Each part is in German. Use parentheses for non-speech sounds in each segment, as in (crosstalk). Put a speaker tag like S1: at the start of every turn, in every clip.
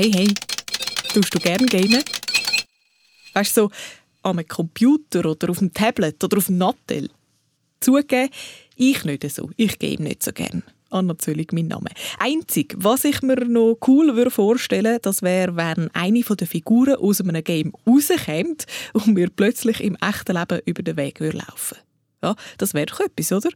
S1: Hey, hey, tust du gerne gamen? Weißt du, so am Computer oder auf dem Tablet oder auf dem Nattel? Zugeben, ich nicht so. Ich game nicht so gern. Anna Zöllig mein Name. Einzig, was ich mir noch cool würde vorstellen das wäre, wenn eine der Figuren aus einem Game rauskommt und mir plötzlich im echten Leben über den Weg laufen Ja, das wäre doch etwas, oder?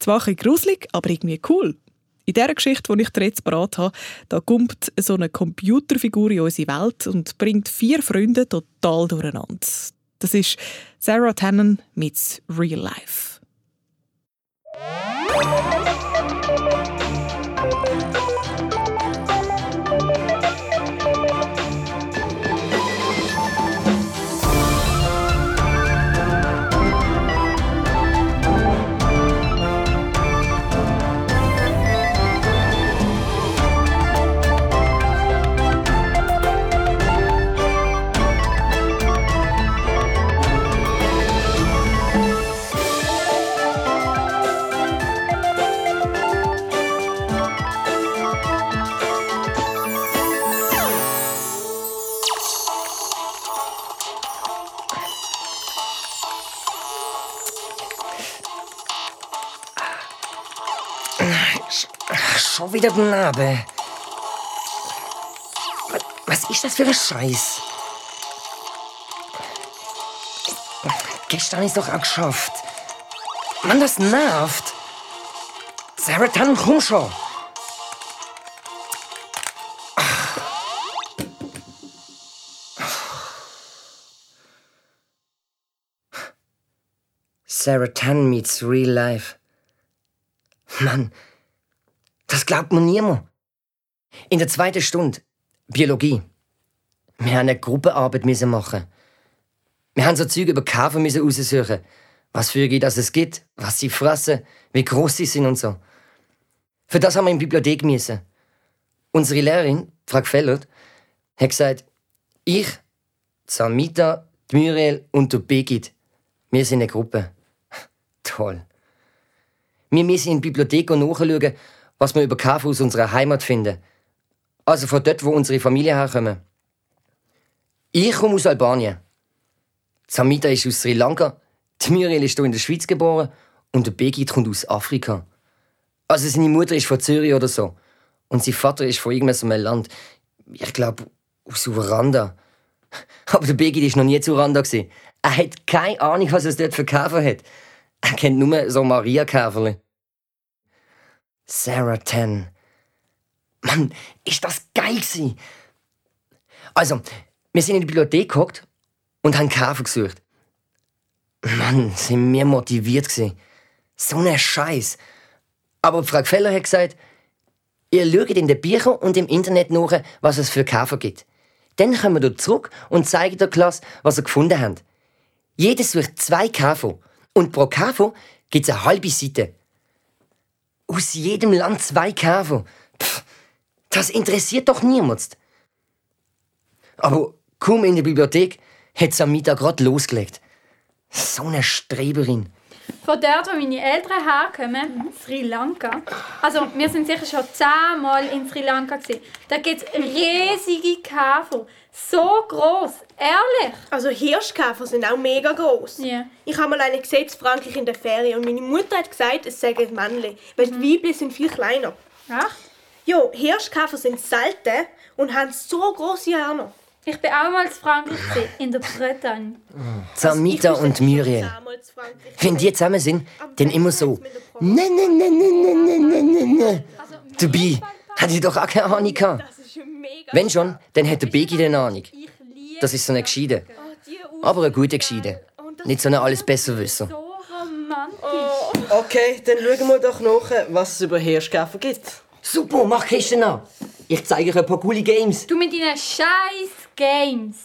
S1: Zwar ein gruselig, aber irgendwie cool. In dieser Geschichte, die ich dir jetzt parat habe, da kommt so eine Computerfigur in unsere Welt und bringt vier Freunde total durcheinander. Das ist Sarah Tannen mit Real Life.
S2: Schon wieder die Narbe. Was ist das für ein Scheiß? Gestern ist doch auch geschafft. Mann, das nervt. Sarah, dann komm schon. Sarah Tan meets real life. Mann, das glaubt man niemand. In der zweiten Stunde, Biologie. Wir haben eine Gruppenarbeit machen. Wir haben so Züge über Käfer müssen raussuchen. Was für das es gibt, was sie fressen, wie groß sie sind und so. Für das haben wir in die Bibliothek müssen. Unsere Lehrerin, Frau Fellert, hat gesagt, ich, Samita, Muriel und du Begit, wir sind eine Gruppe. (laughs) Toll. Wir müssen in die Bibliothek nachschauen, was wir über Kafu aus unserer Heimat finden. Also von dort, wo unsere Familie herkommen. Ich komme aus Albanien. Samita ist aus Sri Lanka, Muriel ist hier in der Schweiz geboren und der Begit kommt aus Afrika. Also seine Mutter ist von Zürich oder so. Und sein Vater ist von irgendeinem Land. Ich glaube, aus Uranda. (laughs) Aber der Begit ist noch nie zu Uranda. Er hat keine Ahnung, was es dort für Käfer hat. Er kennt nur so Maria-Käferle. Sarah Ten. Mann, ist das geil gewesen. Also, wir sind in die Bibliothek geguckt und haben Kaffee gesucht. Mann, sind wir motiviert gewesen. So ein Scheiß. Aber Frau Feller hat gesagt, ihr schaut in den Büchern und im Internet nach, was es für Käfer gibt. Dann kommen wir zurück und zeigen der Klasse, was wir gefunden haben. Jeder sucht zwei Käfer. Und pro Käfer gibt es eine halbe Seite. Aus jedem Land zwei Käfer. Pff, das interessiert doch niemand. Aber kaum in der Bibliothek hat Samita gerade losgelegt. So eine Streberin.
S3: Von dort, wo meine Eltern herkommen, Sri Lanka. Also, wir sind sicher schon zehnmal in Sri Lanka. Gewesen. Da gibt es riesige Käfer. So groß, ehrlich.
S4: Also Hirschkäfer sind auch mega groß.
S3: Ja.
S4: Ich habe mal eine gesehen in Frankreich in der Ferien und meine Mutter hat gesagt, es seien Männchen, weil die Weibchen sind viel kleiner.
S3: Ach,
S4: Ja, Hirschkäfer sind selten und haben so große Hörner.
S3: Ich bin auch mal in Frankreich, gewesen, in der Bretagne.
S2: Samita
S4: Also,
S2: und Muriel. Wenn die zusammen sind, dann immer so. Ne, ne, ne, ne, ne, ne, ne, ne, ne. Dabei hatte ich doch auch keine Ahnung gehabt.
S4: Das ist mega.
S2: Wenn schon, dann hat der Begi eine Ahnung.
S3: Ich liebe
S2: Das ist so eine Gescheide.
S4: Oh.
S2: Aber eine gute Gescheide. Nicht so eine alles besser wissen.
S3: so romantisch.
S5: Okay, dann schauen wir doch nach, was es über Hirschkäfer gibt.
S2: Super, mach Kisten an. Ich zeige euch ein paar coole Games.
S3: Du mit deinen scheiß Games.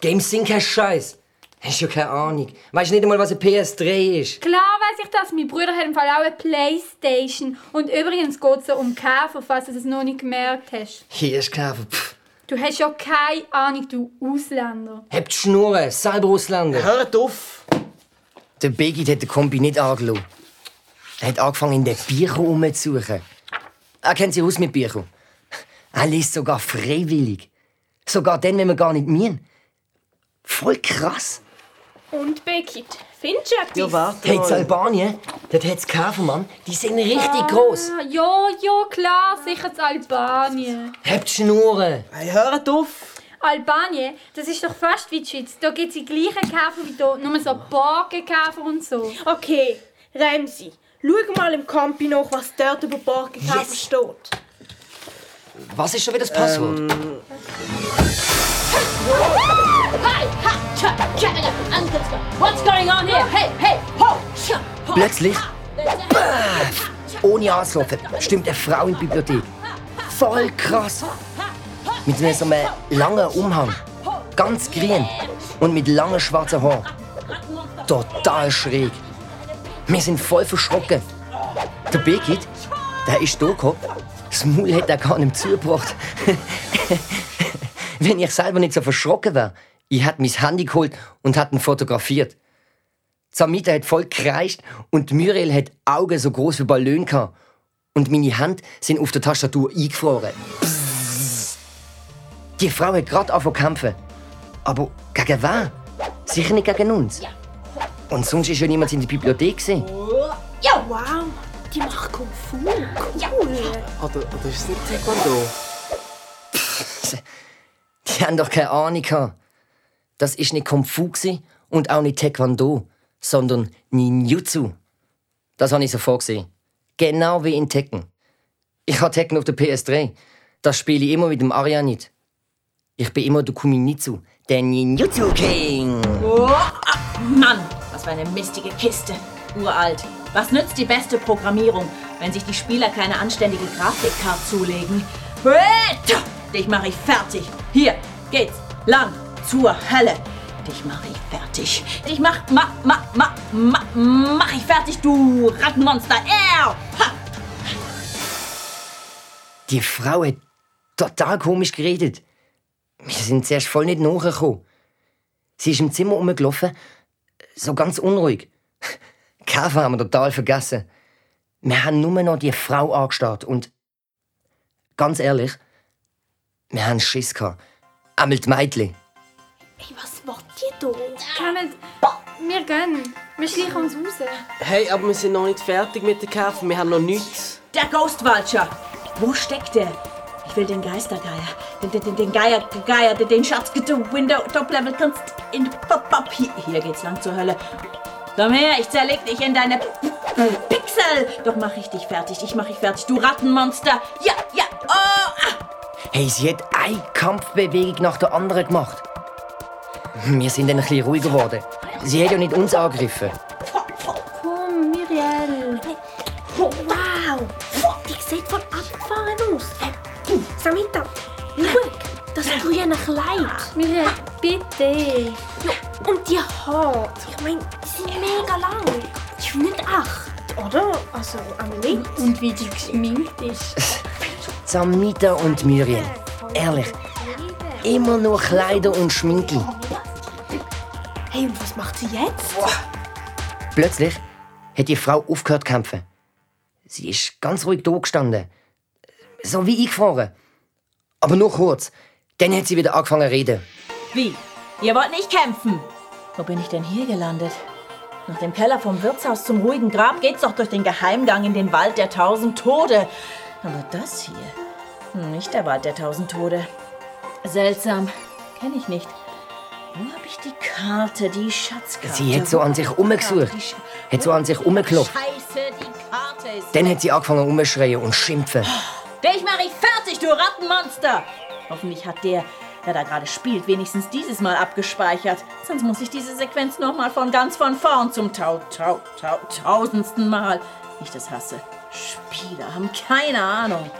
S2: Games sind kein Scheiß. Hast ja keine Ahnung. Weißt nicht einmal, was ein PS3 ist.
S3: Klar weiß ich das. Mein Bruder hat im Fall auch eine Playstation. Und übrigens geht es um Käfer, falls du es noch nicht gemerkt hast.
S2: Hirschkäfer, pff.
S3: Du hast ja keine Ahnung, du Ausländer.
S2: Habt die Schnurren, selber Ausländer.
S5: Hört auf!
S2: Der Begit hat den Kombi nicht angeschaut. Er hat angefangen, in den Büchern rumzusuchen. Er kennt sich aus mit Büchern. Er liest sogar freiwillig. Sogar dann, wenn wir gar nicht mühen. Voll krass.
S4: Und Bekit, findest du etwas?
S5: Ja, warte
S2: Hey, in. Albanien, dort hat es Käfer, Mann. Die sind richtig groß.
S3: Ah, ja, ja, klar, sicher zu Albanien.
S2: Habt Schnurren.
S5: Hey, hört auf!
S3: Albanien, das ist doch fast wie die Schweiz. Da gibt es die gleichen Käfer wie hier, nur so Borkenkäfer und so.
S4: Okay, Ramsi, schau mal im Campi nach, was dort über Borkenkäfer
S2: Yes.
S4: steht.
S2: Was ist schon wieder das Passwort?
S6: What's going on here? Hey, hey, ho!
S2: Plötzlich, baff, ohne anzulaufen, stimmt eine Frau in die Bibliothek. Voll krass. Mit so einem langen Umhang. Ganz grün. Und mit langen schwarzen Haaren. Total schräg. Wir sind voll verschrocken. Der Bekit, der ist da gekommen. Das Maul hat er gar nicht zugebracht. (laughs) Wenn ich selber nicht so verschrocken wäre, ich hätte mein Handy geholt und hätte ihn fotografiert. Samita hat voll gekreischt und Muriel hat Augen so groß wie Ballon gehabt. Und meine Hände sind auf der Tastatur eingefroren. Psst. Die Frau hat gerade angefangen zu kämpfen. Aber gegen wen? Sicher nicht gegen uns. Und sonst war ja niemand in der Bibliothek. gewesen.
S4: Wow, die macht Kung Fu. Cool.
S5: Oder, oder ist es nicht Taekwondo? (laughs)
S2: Die haben doch keine Ahnung gehabt. Das ist nicht Kung Fu und auch nicht Taekwondo, sondern Ninjutsu. Das habe ich so vorgesehen. Genau wie in Tekken. Ich habe Tekken auf der PS3. Das spiele ich immer mit dem Arianit. Ich bin immer der Kuminitsu, der Ninjutsu King.
S6: Oh, ah, Mann, was für eine mistige Kiste. Uralt. Was nützt die beste Programmierung, wenn sich die Spieler keine anständige Grafikkarte zulegen? Dich mache ich fertig. Hier geht's lang zur Hölle. Dich mache ich fertig. Dich mach, ma, ma, ma, ma, mach ich fertig, du Rattenmonster. Ew! Ha!
S2: Die Frau hat total komisch geredet. Wir sind zuerst voll nicht nachgekommen. Sie ist im Zimmer rumgelaufen, so ganz unruhig. Käfer haben wir total vergessen. Wir haben nur noch die Frau angestarrt und ganz ehrlich, wir haben Schiss gehabt. Einmal die Mädchen.
S4: Ey, was macht die da?
S3: Kommt, wir gehen. Wir schleichen uns raus.
S5: Hey, aber wir sind noch nicht fertig mit den Käfen. Wir haben noch nichts.
S6: Der Ghost Vulture. Wo steckt der? Ich will den Geistergeier. Den, den, den, den Geier, Geier, den, den Schatz, Window, Top-Level, Kunst, in, pop, pop. Hier, hier geht's lang zur Hölle. Komm her, ich zerleg dich in deine Pixel. Doch mach ich dich fertig, ich mach dich fertig, du Rattenmonster. Ja, ja, oh, ah.
S2: Hey, sie hat eine Kampfbewegung nach der anderen gemacht. Wir sind dann ein bisschen ruhiger geworden. Sie hat ja nicht uns angegriffen.
S3: Komm, Miriel.
S4: Wow, die sieht voll abgefahren aus. Samita, schau, das grüne Kleid.
S3: Miriel, bitte.
S4: Und die Haare, ich meine, mega lang. Sind nicht echt, oder? Also, einmal nicht.
S3: Und wie die geschminkt ist. (laughs)
S2: Samita und Muriel. Ehrlich, immer nur Kleider und Schminke.
S4: Hey, und was macht sie jetzt?
S2: Plötzlich hat die Frau aufgehört zu kämpfen. Sie ist ganz ruhig da gestanden. So wie eingefahren. Aber nur kurz. Dann hat sie wieder angefangen zu reden.
S6: Wie? Ihr wollt nicht kämpfen? Wo bin ich denn hier gelandet? Nach dem Keller vom Wirtshaus zum ruhigen Grab geht's doch durch den Geheimgang in den Wald der tausend Tode. Aber das hier? Nicht der Wald der tausend Tode. Seltsam. Kenn ich nicht. Wo habe ich die Karte, die Schatzkarte?
S2: Sie hat so an sich umgesucht. Hat so an sich umgeklopft.
S6: Scheiße, die Karte ist.
S2: Dann hat sie angefangen umzuschreien und schimpfen.
S6: Dich mach ich fertig, du Rattenmonster! Hoffentlich hat der, der da gerade spielt, wenigstens dieses Mal abgespeichert. Sonst muss ich diese Sequenz noch mal von ganz von vorn zum tau, tau, tau, tausendsten Mal. Ich das hasse. Spieler haben keine Ahnung.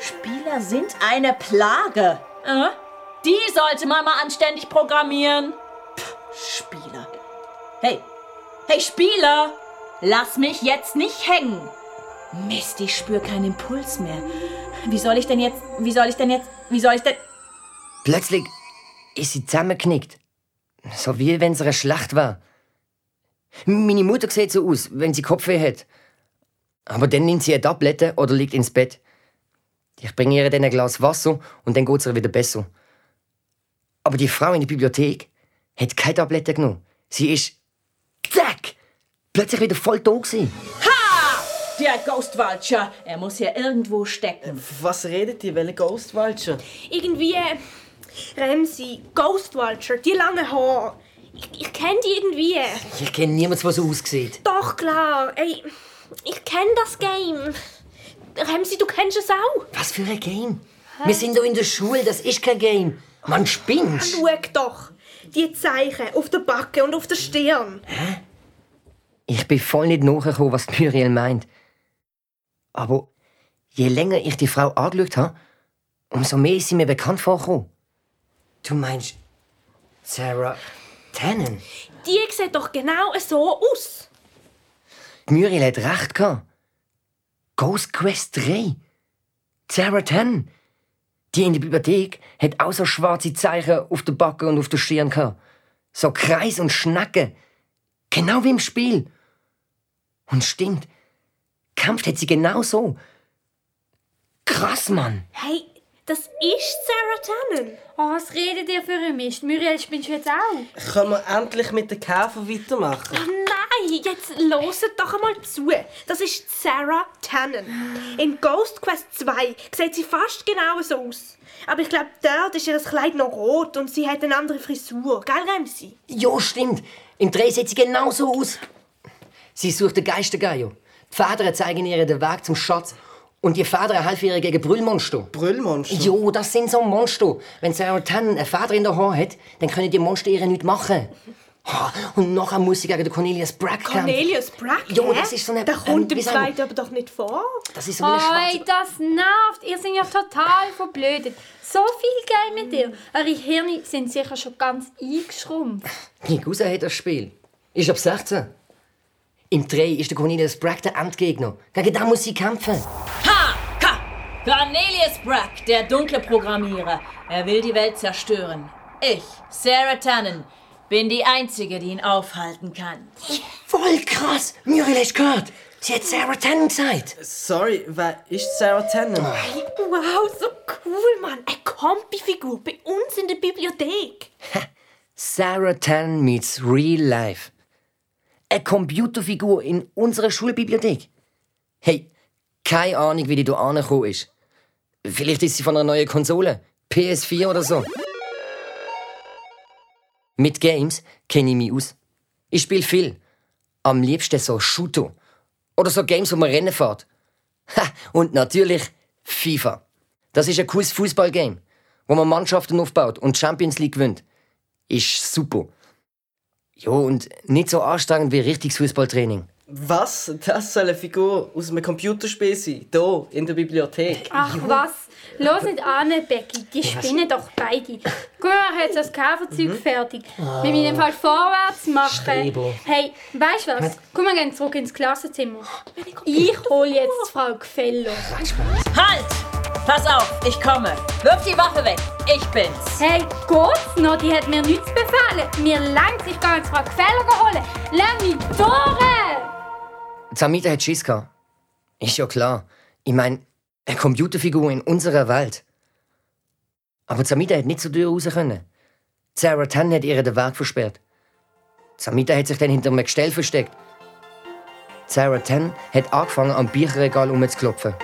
S6: Spieler sind eine Plage. Äh? Die sollte man mal anständig programmieren. Pff, Spieler. Hey, hey Spieler! Lass mich jetzt nicht hängen. Mist, ich spüre keinen Impuls mehr. Wie soll ich denn jetzt, wie soll ich denn jetzt, wie soll ich denn...
S2: Plötzlich ist sie zusammengeknickt. So wie wenn es eine Schlacht war. Meine Mutter sieht so aus, wenn sie Kopfweh hat. Aber dann nimmt sie eine Tablette oder liegt ins Bett. Ich bringe ihr dann ein Glas Wasser und dann geht es ihr wieder besser. Aber die Frau in der Bibliothek hat keine Tabletten genommen. Sie ist. Zack! Plötzlich wieder voll da gewesen.
S6: Der Ghost Vulture. Er muss hier irgendwo stecken.
S5: Was redet ihr? Welche Ghost Vulture?
S4: Irgendwie. äh, Ramsey, Ghost Vulture, die lange Haare. Ich, ich kenne die irgendwie.
S2: Ich kenne niemanden, der so aussieht.
S4: Doch, klar. Ey, ich kenne das Game. Ramsey, du kennst es auch.
S2: Was für ein Game? Wir sind doch in der Schule, das ist kein Game. Man spinnt.
S4: Schau doch. Die Zeichen auf der Backe und auf der Stirn.
S2: Ich bin voll nicht nachgekommen, was Muriel meint. Aber je länger ich die Frau angeschaut habe, umso mehr ist sie mir bekannt vorgekommen. Du meinst Sarah Tannen?
S4: Die sieht doch genau so aus.
S2: Die Muriel hat recht gehabt. Ghost Quest 3. Sarah Tannen. Die in der Bibliothek hat auch so schwarze Zeichen auf der Backe und auf der Stirn gehabt. So Kreis und Schnacken. Genau wie im Spiel. Und stimmt. Kämpft hat sie genau so. Krass, Mann.
S4: Hey, das ist Sarah Tannen.
S3: Oh, was redet ihr für ein Mist? Muriel, spinnst du jetzt auch?
S5: Können wir endlich mit den Käfer weitermachen?
S4: Oh nein, jetzt loset doch einmal zu. Das ist Sarah Tannen. In Ghost Quest 2 sieht sie fast genau so aus. Aber ich glaube, dort ist ihr Kleid noch rot und sie hat eine andere Frisur. Gell, Ramsey?
S2: Ja, stimmt. Im Dreh sieht sie genau so aus. Sie sucht den Geistergeier. Die Väter zeigen ihr den Weg zum Schatz. Und die Väter helfen ihr gegen Brüllmonster.
S5: Brüllmonster?
S2: Jo, das sind so Monster. Wenn Sarah Tannen einen Vater in der Hand hat, dann können die Monster ihr nichts machen. Und nachher muss sie gegen den Cornelius Brack kämpfen.
S4: Cornelius Brack?
S2: Jo,
S4: hä?
S2: das ist so eine-
S4: Der kommt
S2: ähm, wie
S4: im zweiten aber doch nicht vor.
S2: Das ist so wie eine
S3: Oi,
S2: schwarze...
S3: das nervt. Ihr seid ja total verblödet. So viel Geld mit dir. Eure Hirne sind sicher schon ganz eingeschrumpft.
S2: Die Cousin hat das Spiel. Ist ab 16. Im Dreh ist der Cornelius Brack der Endgegner. Gegen den muss sie kämpfen.
S6: Ha! Ka! Cornelius Brack, der dunkle Programmierer. Er will die Welt zerstören. Ich, Sarah Tannen, bin die Einzige, die ihn aufhalten kann.
S2: Voll krass. Muriel hast gehört. Sie hat Sarah Tannen gesagt.
S5: Sorry, wer ist Sarah Tannen?
S4: Wow, so cool, Mann. Eine Kompi-Figur bei uns in der Bibliothek. (laughs)
S2: Sarah Tannen meets real life. Eine Computerfigur in unserer Schulbibliothek. Hey, keine Ahnung, wie die hier angekommen ist. Vielleicht ist sie von einer neuen Konsole. PS4 oder so. Mit Games kenne ich mich aus. Ich spiele viel. Am liebsten so Shooter. Oder so Games, wo man Rennen fährt. Ha, und natürlich FIFA. Das ist ein cooles Fußballgame, wo man Mannschaften aufbaut und Champions League gewinnt. Ist super. Jo, und nicht so anstrengend wie richtiges Fußballtraining.
S5: Was? Das soll eine Figur aus einem Computerspiel sein? Hier, in der Bibliothek.
S3: Ach was, los nicht an, Becky. Die spinnen doch beide. Guck mal, ich habe jetzt das Käferzeug fertig. Wir müssen Fall vorwärts machen.
S2: Streber.
S3: Hey, weißt du was? Komm, wir gehen zurück ins Klassenzimmer. Ich hole jetzt Frau Gefeller.
S6: Halt! Pass auf, ich komme. Wirf die Waffe weg. Ich bin's.
S3: Hey, geht's noch? Die hat mir nichts befehlen. Mir langt, ich gehe jetzt Frau Gefeller holen. Lass mich durch!
S2: Zamita hat Schiss gehabt. Ist ja klar. Ich mein, eine Computerfigur in unserer Welt. Aber Zamita hat nicht zur Tür raus können. Sarah Tan hat ihr den Weg versperrt. Zamita hat sich dann hinter einem Gestell versteckt. Sarah Tan hat angefangen, am Bücherregal umzuklopfen.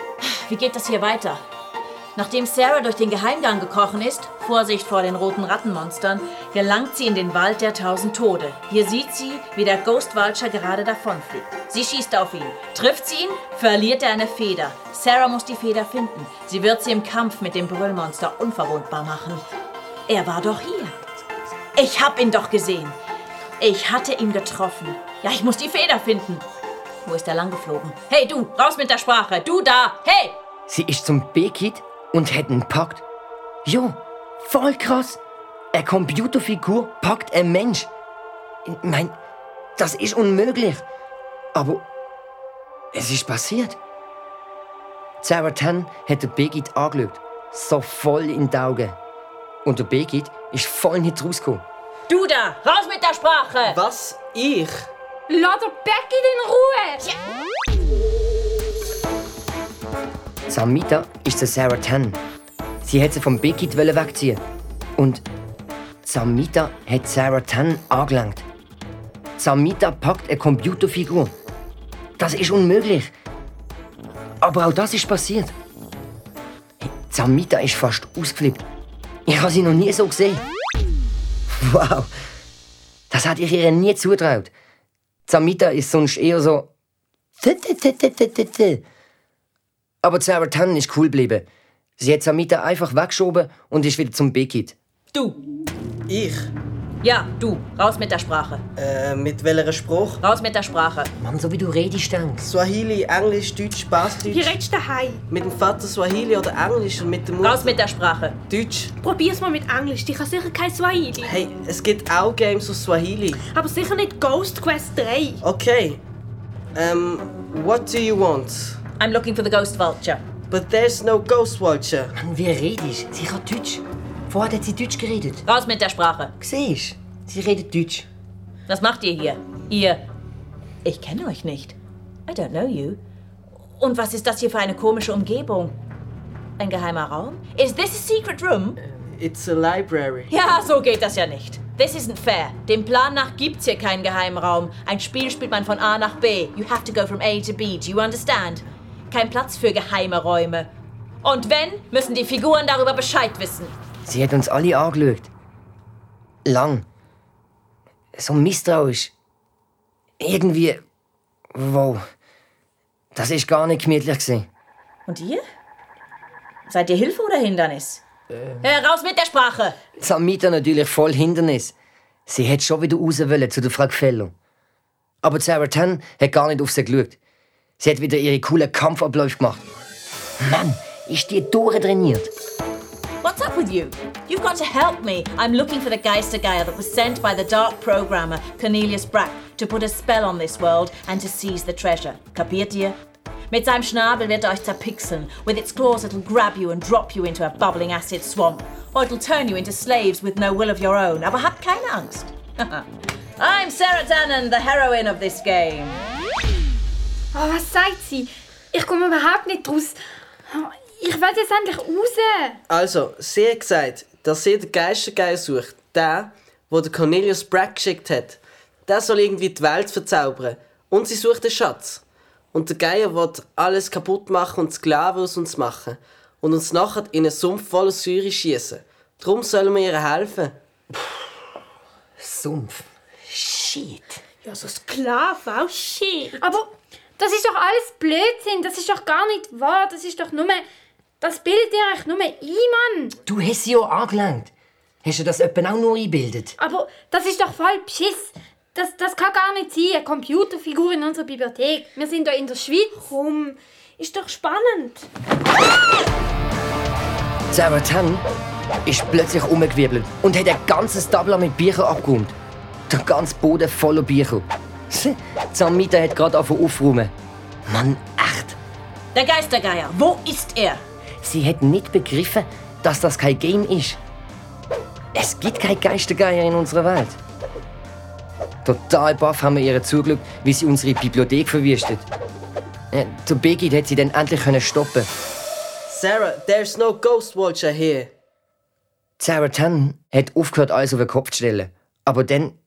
S6: Wie geht das hier weiter? Nachdem Sarah durch den Geheimgang gekrochen ist, Vorsicht vor den roten Rattenmonstern, gelangt sie in den Wald der tausend Tode. Hier sieht sie, wie der Ghost Vulture gerade davonfliegt. Sie schießt auf ihn. Trifft sie ihn, verliert er eine Feder. Sarah muss die Feder finden. Sie wird sie im Kampf mit dem Brüllmonster unverwundbar machen. Er war doch hier. Ich hab ihn doch gesehen. Ich hatte ihn getroffen. Ja, ich muss die Feder finden. Wo ist er langgeflogen? Hey, du, raus mit der Sprache. Du da. Hey!
S2: Sie ist zum B-Kid und hat ihn gepackt. Jo, voll krass. Eine Computerfigur packt ein Mensch. Ich mein, das ist unmöglich. Aber es ist passiert. Sarah Tan hat den B-Kid angeschaut. So voll in die Augen. Und der B-Kid ist voll nicht rausgekommen.
S6: Du da, raus mit der Sprache!
S5: Was? Ich?
S3: Lass doch Becky in Ruhe!
S2: Samita ist zu Sarah Tan. Sie hätte sie vom Big Kid wegziehen Und Samita hat Sarah Tan angelangt. Samita packt eine Computerfigur. Das ist unmöglich. Aber auch das ist passiert. Samita ist fast ausgeflippt. Ich habe sie noch nie so gesehen. Wow. Das hätte ich ihr nie zutraut. Samita ist sonst eher so. Aber Sarah Tan ist cool geblieben. Sie hat Samita einfach weggeschoben und ist wieder zum Beckit.
S6: Du.
S5: Ich?
S6: Ja, du. Raus mit der Sprache.
S5: Äh, mit welcher Spruch?
S6: Raus mit der Sprache.
S2: Mann, so wie du redest, dann.
S5: Swahili, Englisch, Deutsch,
S4: Wie
S5: Basdeutsch.
S4: redest du daheim?
S5: Mit dem Vater Swahili oder Englisch und mit der Mutter
S6: Raus mit der Sprache.
S5: Deutsch.
S4: Probier's mal mit Englisch, die kann sicher kein Swahili.
S5: Hey, es gibt auch Games auf Swahili.
S4: Aber sicher nicht Ghost Quest 3.
S5: Okay. Ähm, what do you want?
S6: I'm looking for the ghost vulture.
S5: But there's no Ghost Watcher.
S2: Mann, wie redest Sie kann Deutsch. Vorher hat sie Deutsch geredet.
S6: Raus mit der Sprache.
S2: Siehst Sie redet Deutsch.
S6: Was macht ihr hier? Ihr. Ich kenne euch nicht. I don't know you. Und was ist das hier für eine komische Umgebung? Ein geheimer Raum? Is this a secret room?
S5: It's a library.
S6: Ja, so geht das ja nicht. This isn't fair. Dem Plan nach gibt's hier keinen geheimen Raum. Ein Spiel spielt man von A nach B. You have to go from A to B. Do you understand? Kein Platz für geheime Räume. Und wenn, müssen die Figuren darüber Bescheid wissen.
S2: Sie hat uns alle angeschaut. Lang. So misstrauisch. Irgendwie. Wow. Das ist gar nicht gemütlich. gewesen.
S6: Und ihr? Seid ihr Hilfe oder Hindernis? Äh, raus mit der Sprache!
S2: Samita natürlich voll Hindernis. Sie hätte schon wieder raus wollen zu der Frau Gefello. Aber Sarah Tan hat gar nicht auf sie geschaut. Sie hat wieder ihre coolen Kampfabläufe gemacht. Mann, ist die durchtrainiert.
S6: What's up with you? You've got to help me. I'm looking for the Geistergeier that was sent by the dark programmer, Cornelius Brack, to put a spell on this world and to seize the treasure. Kapiert ihr? Mit seinem Schnabel wird er euch zerpixeln. With its claws it'll grab you and drop you into a bubbling acid swamp. Or it'll turn you into slaves with no will of your own. Aber habt keine Angst. (laughs) I'm Sarah Tannen, the heroine of this game.
S3: Oh, was sagt sie? Ich komme überhaupt nicht raus. Ich will jetzt endlich raus.
S5: Also, sie hat gesagt, dass sie den Geistergeier sucht. Der, wo der Cornelius Brack geschickt hat. Der soll irgendwie die Welt verzaubern. Und sie sucht den Schatz. Und der Geier will alles kaputt machen und Sklaven aus uns machen. Und uns nachher in einen Sumpf voller Säure schießen. Darum sollen wir ihr helfen.
S2: Sumpf. Shit.
S4: Ja, so Sklaven, auch shit.
S3: Aber das ist doch alles Blödsinn. Das ist doch gar nicht wahr. Das ist doch nur... Das bildet ihr euch nur ein, Mann.
S2: Du hast sie ja angelangt. Hast du das etwa auch nur eingebildet?
S3: Aber das ist doch voll Beschiss. Das, das kann gar nicht sein. Eine Computerfigur in unserer Bibliothek. Wir sind da in der Schweiz.
S4: Komm, ist doch spannend.
S2: Sarah Tan ist plötzlich umgewirbelt und hat ein ganzes Tabla mit Büchern abgeräumt. Der ganze Boden voller Bücher. (laughs) Samita hat gerade angefangen aufräumen. Mann, echt.
S6: Der Geistergeier, wo ist er?
S2: Sie hat nicht begriffen, dass das kein Game ist. Es gibt kein Geistergeier in unserer Welt. Total baff haben wir ihr zugeschaut, wie sie unsere Bibliothek verwüstet. Äh, Der Begit hat sie dann endlich können stoppen.
S5: Sarah, there's no Ghost Watcher here.
S2: Sarah Tan hat aufgehört, alles auf den Kopf zu stellen. Aber dann,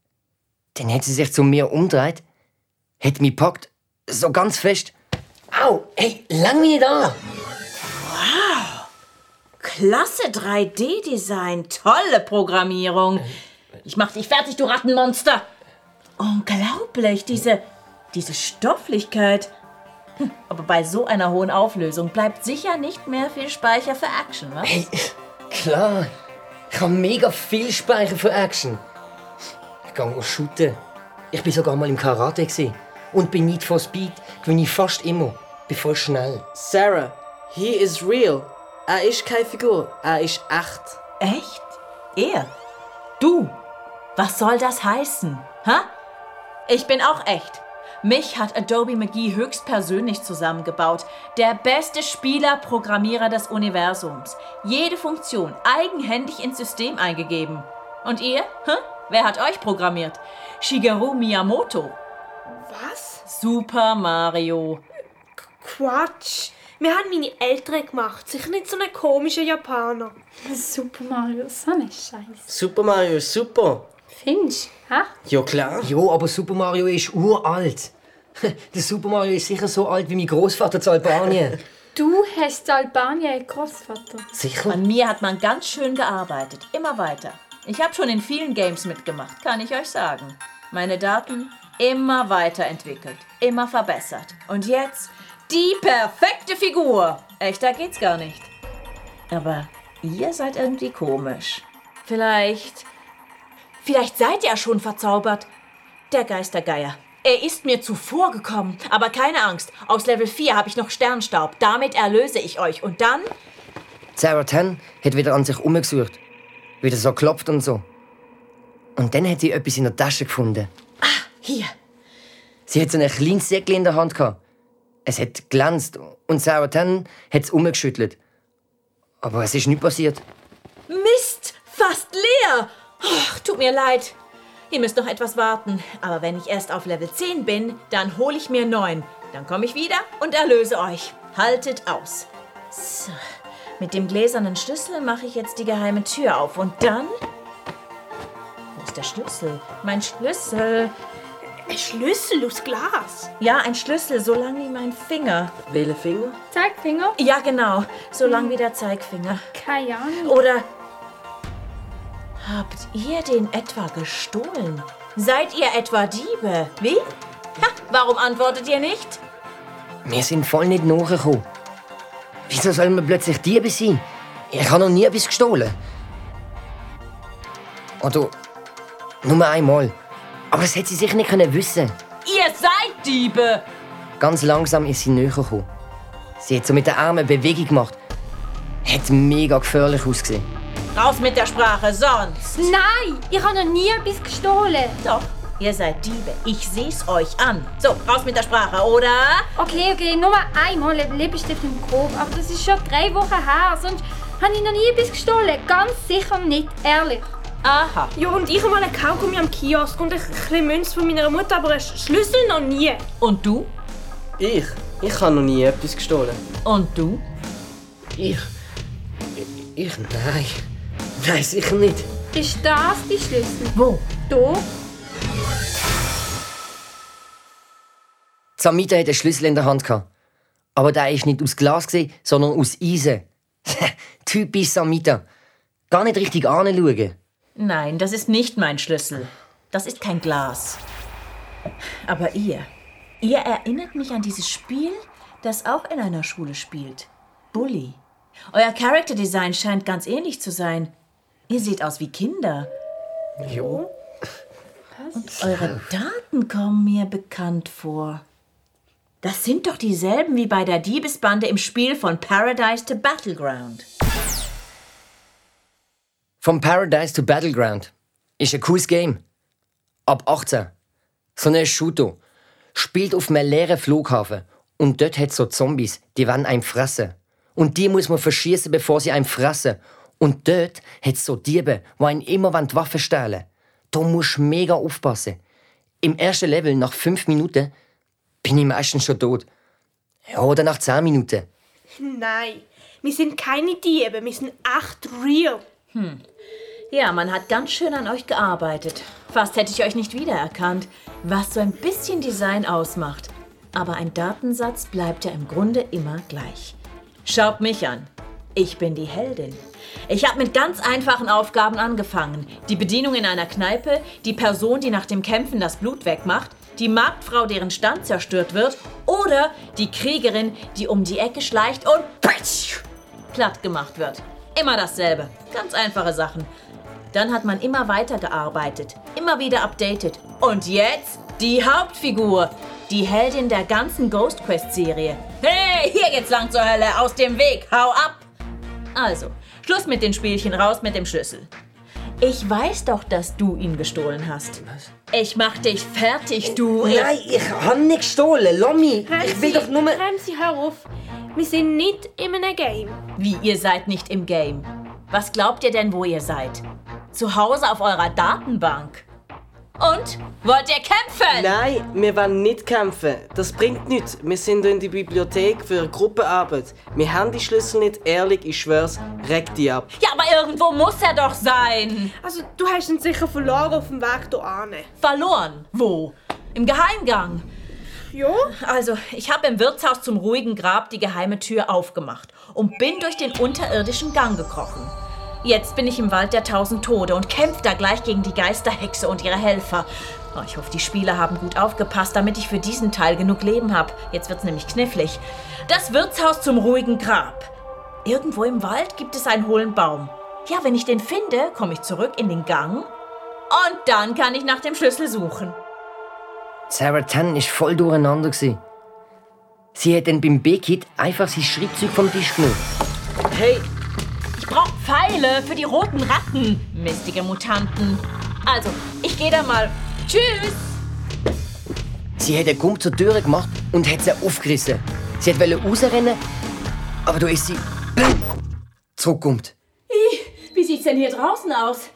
S2: dann hat sie sich zu mir umgedreht, hat mich gepackt, so ganz fest. Au, hey, lang mich nicht an!
S6: Klasse 3D-Design, tolle Programmierung. Ich mach dich fertig, du Rattenmonster. Unglaublich, diese, diese Stofflichkeit. Hm, Aber bei so einer hohen Auflösung bleibt sicher nicht mehr viel Speicher für Action, was?
S2: Hey, klar, ich habe mega viel Speicher für Action. Ich gehe shooten. Ich bin sogar mal im Karate gewesen. und bei Need for Speed gewinne ich fast immer. Bin voll schnell.
S5: Sarah, he is real. Er ist keine Figur, er ist echt.
S6: Echt? Er? Du? Was soll das heißen? Ha? Ich bin auch echt. Mich hat Adobe McGee höchstpersönlich zusammengebaut. Der beste Spieler-Programmierer des Universums. Jede Funktion eigenhändig ins System eingegeben. Und ihr? Hä? Wer hat euch programmiert? Shigeru Miyamoto.
S4: Was?
S6: Super Mario.
S4: Quatsch. Wir haben meine Eltern gemacht. Sicher nicht so einen komischen Japaner.
S3: Super Mario, so eine Scheiße.
S5: Super Mario ist super.
S3: Findest? Hä?
S5: Ja klar.
S2: Jo, aber Super Mario ist uralt. (laughs) Der Super Mario ist sicher so alt wie mein Großvater zu Albanien. (laughs)
S3: Du hast in Albanien einen Großvater.
S2: Sicher?
S6: An mir hat man ganz schön gearbeitet. Immer weiter. Ich habe schon in vielen Games mitgemacht, kann ich euch sagen. Meine Daten immer weiterentwickelt, immer verbessert. Und jetzt die perfekte Figur. Echter geht's gar nicht. Aber ihr seid irgendwie komisch. Vielleicht. Vielleicht seid ihr schon verzaubert. Der Geistergeier. Er ist mir zuvor gekommen. Aber keine Angst. Aus Level 4 habe ich noch Sternstaub. Damit erlöse ich euch. Und dann.
S2: Sarah Tan hat wieder an sich umgesucht. Wieder so geklopft und so. Und dann hat sie etwas in der Tasche gefunden.
S6: Hier.
S2: Sie hat so ein kleines Säckchen in der Hand gehabt. Es hat glänzt und Sarah Tan hat es umgeschüttelt. Aber es ist nichts passiert.
S6: Mist! Fast leer! Ach, tut mir leid. Ihr müsst noch etwas warten. Aber wenn ich erst auf Level 10 bin, dann hole ich mir 9. Dann komme ich wieder und erlöse euch. Haltet aus. So. Mit dem gläsernen Schlüssel mache ich jetzt die geheime Tür auf. Und dann. Wo ist der Schlüssel? Mein Schlüssel.
S4: Ein Schlüssel aus Glas.
S6: Ja, ein Schlüssel, so lang wie mein Finger.
S5: Welcher Finger?
S3: Zeigfinger?
S6: Ja, genau. So lang wie der Zeigfinger.
S3: Keine Ahnung.
S6: Oder habt ihr den etwa gestohlen? Seid ihr etwa Diebe? Wie? Ha, warum antwortet ihr nicht?
S2: Wir sind voll nicht nachgekommen. Wieso sollen wir plötzlich Diebe sein? Ich habe noch nie etwas gestohlen. Oder nur einmal. Aber das hätte sie sicher nicht können wissen.
S6: Ihr seid Diebe!
S2: Ganz langsam ist sie näher gekommen. Sie hat so mit den Armen eine Bewegung gemacht. Hat mega gefährlich ausgesehen.
S6: Raus mit der Sprache, sonst.
S3: Nein, ich habe noch nie etwas gestohlen.
S6: Doch, ihr seid Diebe. Ich seh's euch an. So, raus mit der Sprache, oder?
S3: Okay, okay, nur einmal ein Lippenstift im Kopf, aber das ist schon drei Wochen her. Sonst habe ich noch nie etwas gestohlen. Ganz sicher nicht, ehrlich.
S6: Aha.
S4: Ja, und ich habe mal einen Kaugummi am Kiosk und ein bisschen Münze von meiner Mutter, aber einen Schlüssel noch nie.
S6: Und du?
S5: Ich? Ich habe noch nie etwas gestohlen.
S6: Und du?
S2: Ich. Ich. Nein. Nein, sicher nicht.
S3: Ist das die Schlüssel?
S6: Wo?
S3: Da?
S2: Samita hat einen Schlüssel in der Hand gehabt. Aber der ist nicht aus Glas, gewesen, sondern aus Eisen. (laughs) Typisch Samita. Gar nicht richtig anschauen.
S6: Nein, das ist nicht mein Schlüssel. Das ist kein Glas. Aber ihr, ihr erinnert mich an dieses Spiel, das auch in einer Schule spielt. Bully. Euer Character Design scheint ganz ähnlich zu sein. Ihr seht aus wie Kinder.
S2: Jo.
S6: Und eure Daten kommen mir bekannt vor. Das sind doch dieselben wie bei der Diebesbande im Spiel von Paradise to Battleground.
S2: Vom Paradise to Battleground. Ist ein cooles Game. Ab 18. So ein Shooter. Spielt auf einem leeren Flughafen. Und dort hat so Zombies, die wollen einem fressen. Und die muss man verschießen, bevor sie einem fressen. Und dort hat so Diebe, die einen immer die Waffen stehlen. Da musst du mega aufpassen. Im ersten Level, nach 5 Minuten, bin ich meistens schon tot. Ja, oder nach 10 Minuten.
S4: Nein, wir sind keine Diebe, wir sind echt real.
S6: Ja, man hat ganz schön an euch gearbeitet. Fast hätte ich euch nicht wiedererkannt, was so ein bisschen Design ausmacht. Aber ein Datensatz bleibt ja im Grunde immer gleich. Schaut mich an. Ich bin die Heldin. Ich habe mit ganz einfachen Aufgaben angefangen. Die Bedienung in einer Kneipe, die Person, die nach dem Kämpfen das Blut wegmacht, die Marktfrau, deren Stand zerstört wird oder die Kriegerin, die um die Ecke schleicht und platt gemacht wird. Immer dasselbe. Ganz einfache Sachen. Dann hat man immer weiter gearbeitet, immer wieder updated. Und jetzt die Hauptfigur, die Heldin der ganzen Ghost Quest Serie. Hey, hier geht's lang zur Hölle, aus dem Weg, hau ab! Also, Schluss mit den Spielchen, raus mit dem Schlüssel. Ich weiß doch, dass du ihn gestohlen hast. Ich mach dich fertig, du.
S2: Nein, ich habe nicht gestohlen. Lomi, ich will doch nur...
S4: Bremsi, hör auf. Wir sind nicht in einem Game.
S6: Wie, ihr seid nicht im Game? Was glaubt ihr denn, wo ihr seid? Zu Hause auf eurer Datenbank? Und? Wollt ihr kämpfen?
S5: Nein, wir wollen nicht kämpfen. Das bringt nichts. Wir sind in die Bibliothek für eine Gruppenarbeit. Wir haben die Schlüssel nicht. Ehrlich, ich schwör's, reg die ab.
S6: Ja, aber irgendwo muss er doch sein.
S4: Also, du hast ihn sicher verloren auf dem Weg hierher.
S6: Verloren. Wo? Im Geheimgang.
S4: Ja?
S6: Also, ich habe im Wirtshaus zum ruhigen Grab die geheime Tür aufgemacht und bin durch den unterirdischen Gang gekrochen. Jetzt bin ich im Wald der tausend Tode und kämpfe da gleich gegen die Geisterhexe und ihre Helfer. Oh, ich hoffe, die Spieler haben gut aufgepasst, damit ich für diesen Teil genug Leben habe. Jetzt wird's nämlich knifflig. Das Wirtshaus zum ruhigen Grab. Irgendwo im Wald gibt es einen hohlen Baum. Ja, wenn ich den finde, komme ich zurück in den Gang und dann kann ich nach dem Schlüssel suchen.
S2: Sarah Tan ist voll durcheinander. Gewesen. Sie hat dann beim B-Kit einfach sein Schrittzeug vom Tisch genommen.
S5: Hey,
S6: Ich brauche Pfeile für die roten Ratten, mistige Mutanten. Also, ich gehe da mal. Tschüss!
S2: Sie einen Gump zur Tür gemacht und hat sie aufgerissen. Sie wollte rausrennen, aber da ist sie zurückgekommen.
S6: Wie sieht's denn hier draußen aus?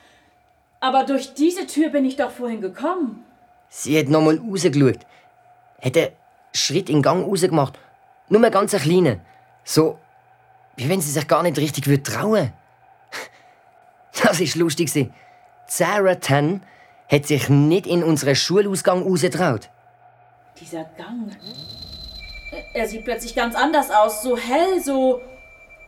S6: Aber durch diese Tür bin ich doch vorhin gekommen.
S2: Sie hat nochmal rausgeschaut. Einen Schritt in den Gang rausgemacht. Nur einen ganz kleinen. So, wie wenn sie sich gar nicht richtig würde trauen Das ist lustig. Sarah Tan hat sich nicht in unseren Schulausgang rausgetraut.
S6: Dieser Gang. Er sieht plötzlich ganz anders aus. So hell, so.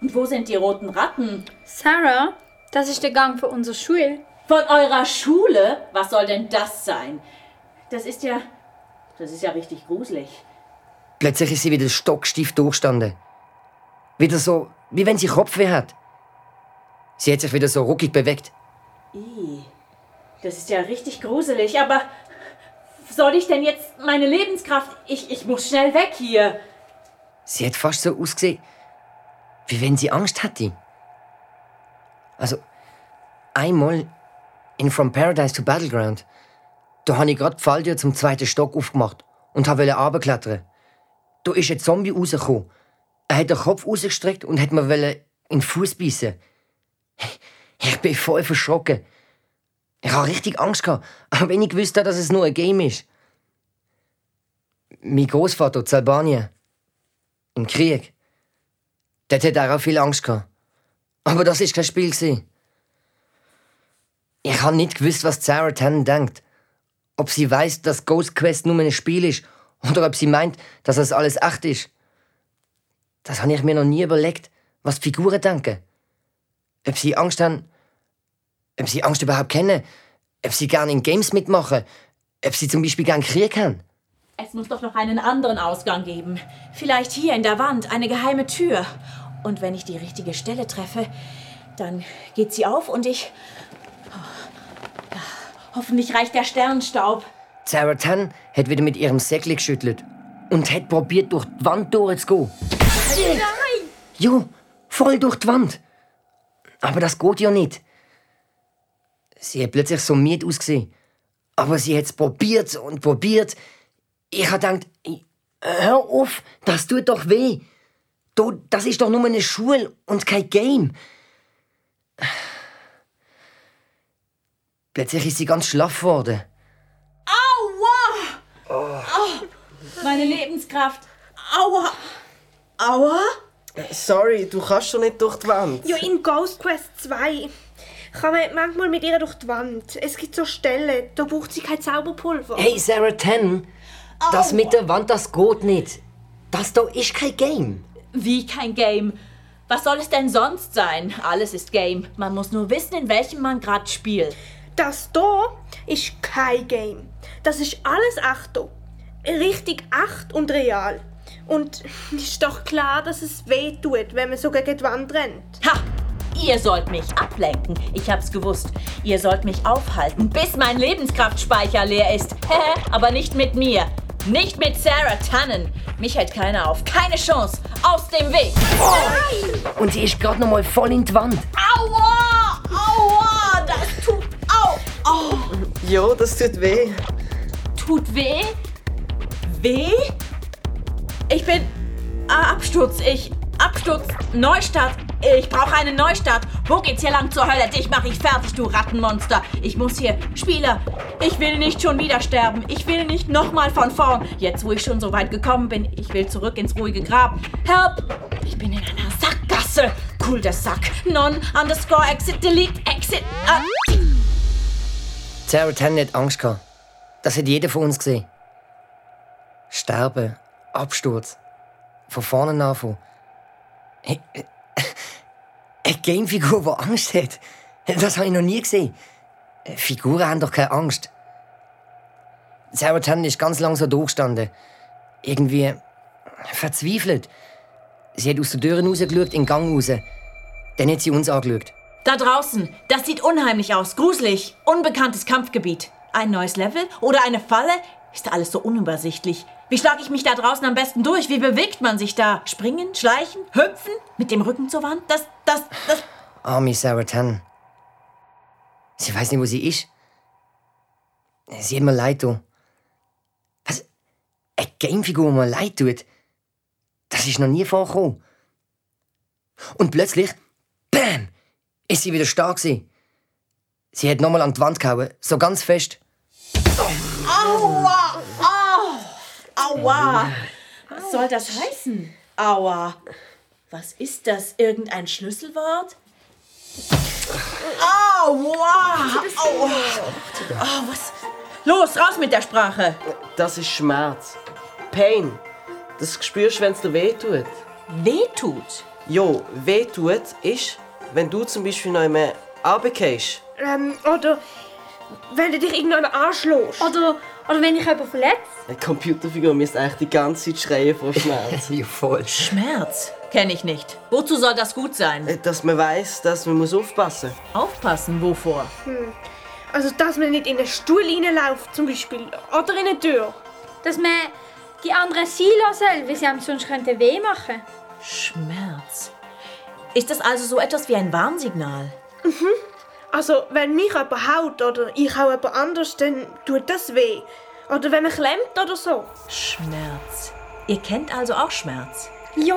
S6: Und wo sind die roten Ratten?
S3: Sarah, das ist der Gang für unsere Schule.
S6: Von eurer Schule? Was soll denn das sein? Das ist ja. Das ist ja richtig gruselig.
S2: Plötzlich ist sie wieder stockstief durchgestanden. Wieder so, wie wenn sie Kopfweh hat. Sie hat sich wieder so ruckig bewegt.
S6: Ih, das ist ja richtig gruselig, aber soll ich denn jetzt meine Lebenskraft. Ich, ich muss schnell weg hier.
S2: Sie hat fast so ausgesehen, wie wenn sie Angst hatte. Also, einmal in From Paradise to Battleground, da habe ich gerade die Falltür zum zweiten Stock aufgemacht und wollte runterklettern. Da ist ein Zombie rausgekommen. Er hat den Kopf rausgestreckt und hat mir in den Fuß beißen. Ich bin voll verschrocken. Ich habe richtig Angst gehabt, (laughs) auch wenn ich wusste, dass es nur ein Game ist. Mein Großvater zu Albanien. Im Krieg. Dort hat er auch viel Angst gehabt. Aber das ist kein Spiel. Ich habe nicht gewusst, was Sarah Tannen denkt. Ob sie weiß, dass Ghost Quest nur ein Spiel ist oder ob sie meint, dass das alles echt ist. Das habe ich mir noch nie überlegt, was die Figuren denken. Ob sie Angst haben, ob sie Angst überhaupt kennen, ob sie gerne in Games mitmachen, ob sie zum Beispiel gern Krieg haben.
S6: Es muss doch noch einen anderen Ausgang geben. Vielleicht hier in der Wand, eine geheime Tür. Und wenn ich die richtige Stelle treffe, dann geht sie auf und ich. Oh, hoffentlich reicht der Sternstaub.
S2: Sarah Tan hat wieder mit ihrem Säckchen geschüttelt und hat probiert, durch die Wand durchzugehen. Nein! Jo, voll durch die Wand. Aber das geht ja nicht. Sie hat plötzlich so müde ausgesehen. Aber sie hat es probiert und probiert. Ich habe gedacht, hör auf, das tut doch weh. Du, das ist doch nur eine Schule und kein Game. Plötzlich ist sie ganz schlaff geworden.
S6: Aua! Oh, meine Lebenskraft. Aua! Aua!
S5: sorry, du kannst doch nicht durch die Wand.
S4: Ja, in Ghost Quest 2 kann man manchmal mit ihr durch die Wand. Es gibt so Stellen, da braucht sie kein Zauberpulver.
S2: Hey, Sarah Ten, das mit der Wand, das geht nicht. Das da ist kein Game.
S6: Wie kein Game. Was soll es denn sonst sein? Alles ist Game. Man muss nur wissen, in welchem man gerade spielt.
S4: Das da ist kein Game. Das ist alles hier. Richtig echt und real. Und ist doch klar, dass es weh tut, wenn man so gegen die Wand rennt.
S6: Ha! Ihr sollt mich ablenken. Ich hab's gewusst. Ihr sollt mich aufhalten, bis mein Lebenskraftspeicher leer ist. (laughs) Hä? Aber nicht mit mir. Nicht mit Sarah Tannen. Mich hält keiner auf. Keine Chance. Aus dem Weg.
S2: Und sie ist gerade noch mal voll in die Wand.
S6: Aua! Aua! Das tut. Au! Au!
S5: Ja, das tut weh.
S6: Tut weh? Weh? Ich bin. Ah, Absturz. Ich. Absturz. Neustart. Ich brauche einen Neustart. Wo geht's hier lang zur Hölle? Dich mache ich fertig, du Rattenmonster. Ich muss hier. Spieler, ich will nicht schon wieder sterben. Ich will nicht nochmal von vorn. Jetzt, wo ich schon so weit gekommen bin, ich will zurück ins ruhige Grab. Help! Ich bin in einer Sackgasse. Cool, der Sack. Non, underscore, exit, delete, exit. Ah.
S2: Sarah Tan hat Angst gehabt. Das hat jeder von uns gesehen. Sterben, Absturz, von vorne anfangen. Äh, (laughs) Eine Gamefigur, die Angst hat. Das habe ich noch nie gesehen. Figuren haben doch keine Angst. Sarah ist ganz lang so durchgestanden. Irgendwie verzweifelt. Sie hat aus der Tür rausgeschaut, in den Gang raus. Dann hat sie uns angeschaut.
S6: Da draußen, das sieht unheimlich aus, gruselig. Unbekanntes Kampfgebiet. Ein neues Level oder eine Falle? Ist alles so unübersichtlich. Wie schlage ich mich da draußen am besten durch? Wie bewegt man sich da? Springen, schleichen, hüpfen? Mit dem Rücken zur Wand? Das, das, das.
S2: Arme Sarah Tan. Sie weiß nicht, wo sie ist. Sie hat mir leid getan. Was? Eine Gamefigur, die mir leid tut? Das ist noch nie vorgekommen. Und plötzlich, BAM! ist sie wieder stark gewesen. Sie hat nochmal an die Wand gehauen, so ganz fest.
S6: Aua! Was soll das heißen? Aua! Was ist das? Irgendein Schlüsselwort? Aua! Aua! Oh, was? Los, raus mit der Sprache!
S5: Das ist Schmerz. Pain. Das spürst du, wenn es dir weh tut.
S6: Weh tut.
S5: Jo, weh tut ist, wenn du zum Beispiel noch einmal runtergehst.
S4: Ähm, oder wenn du dich irgendwann anschlägst.
S3: Oder, oder wenn ich jemanden verletze.
S5: Eine Computerfigur müsste eigentlich die ganze Zeit schreien vor Schmerz. (laughs)
S2: Ja, voll.
S6: Schmerz? Kenne ich nicht. Wozu soll das gut sein?
S5: Äh, dass man weiß, dass man muss aufpassen muss.
S6: Aufpassen, wovor?
S4: Also, dass man nicht in einen Stuhl reinläuft, zum Beispiel. Oder in eine Tür.
S3: Dass man die anderen sein soll, weil sie einem sonst könnte weh machen.
S6: Schmerz. Ist das also so etwas wie ein Warnsignal?
S4: Also, wenn mich jemand haut oder ich hau jemand anders, dann tut das weh. Oder wenn man klemmt oder so.
S6: Schmerz. Ihr kennt also auch Schmerz.
S3: Ja,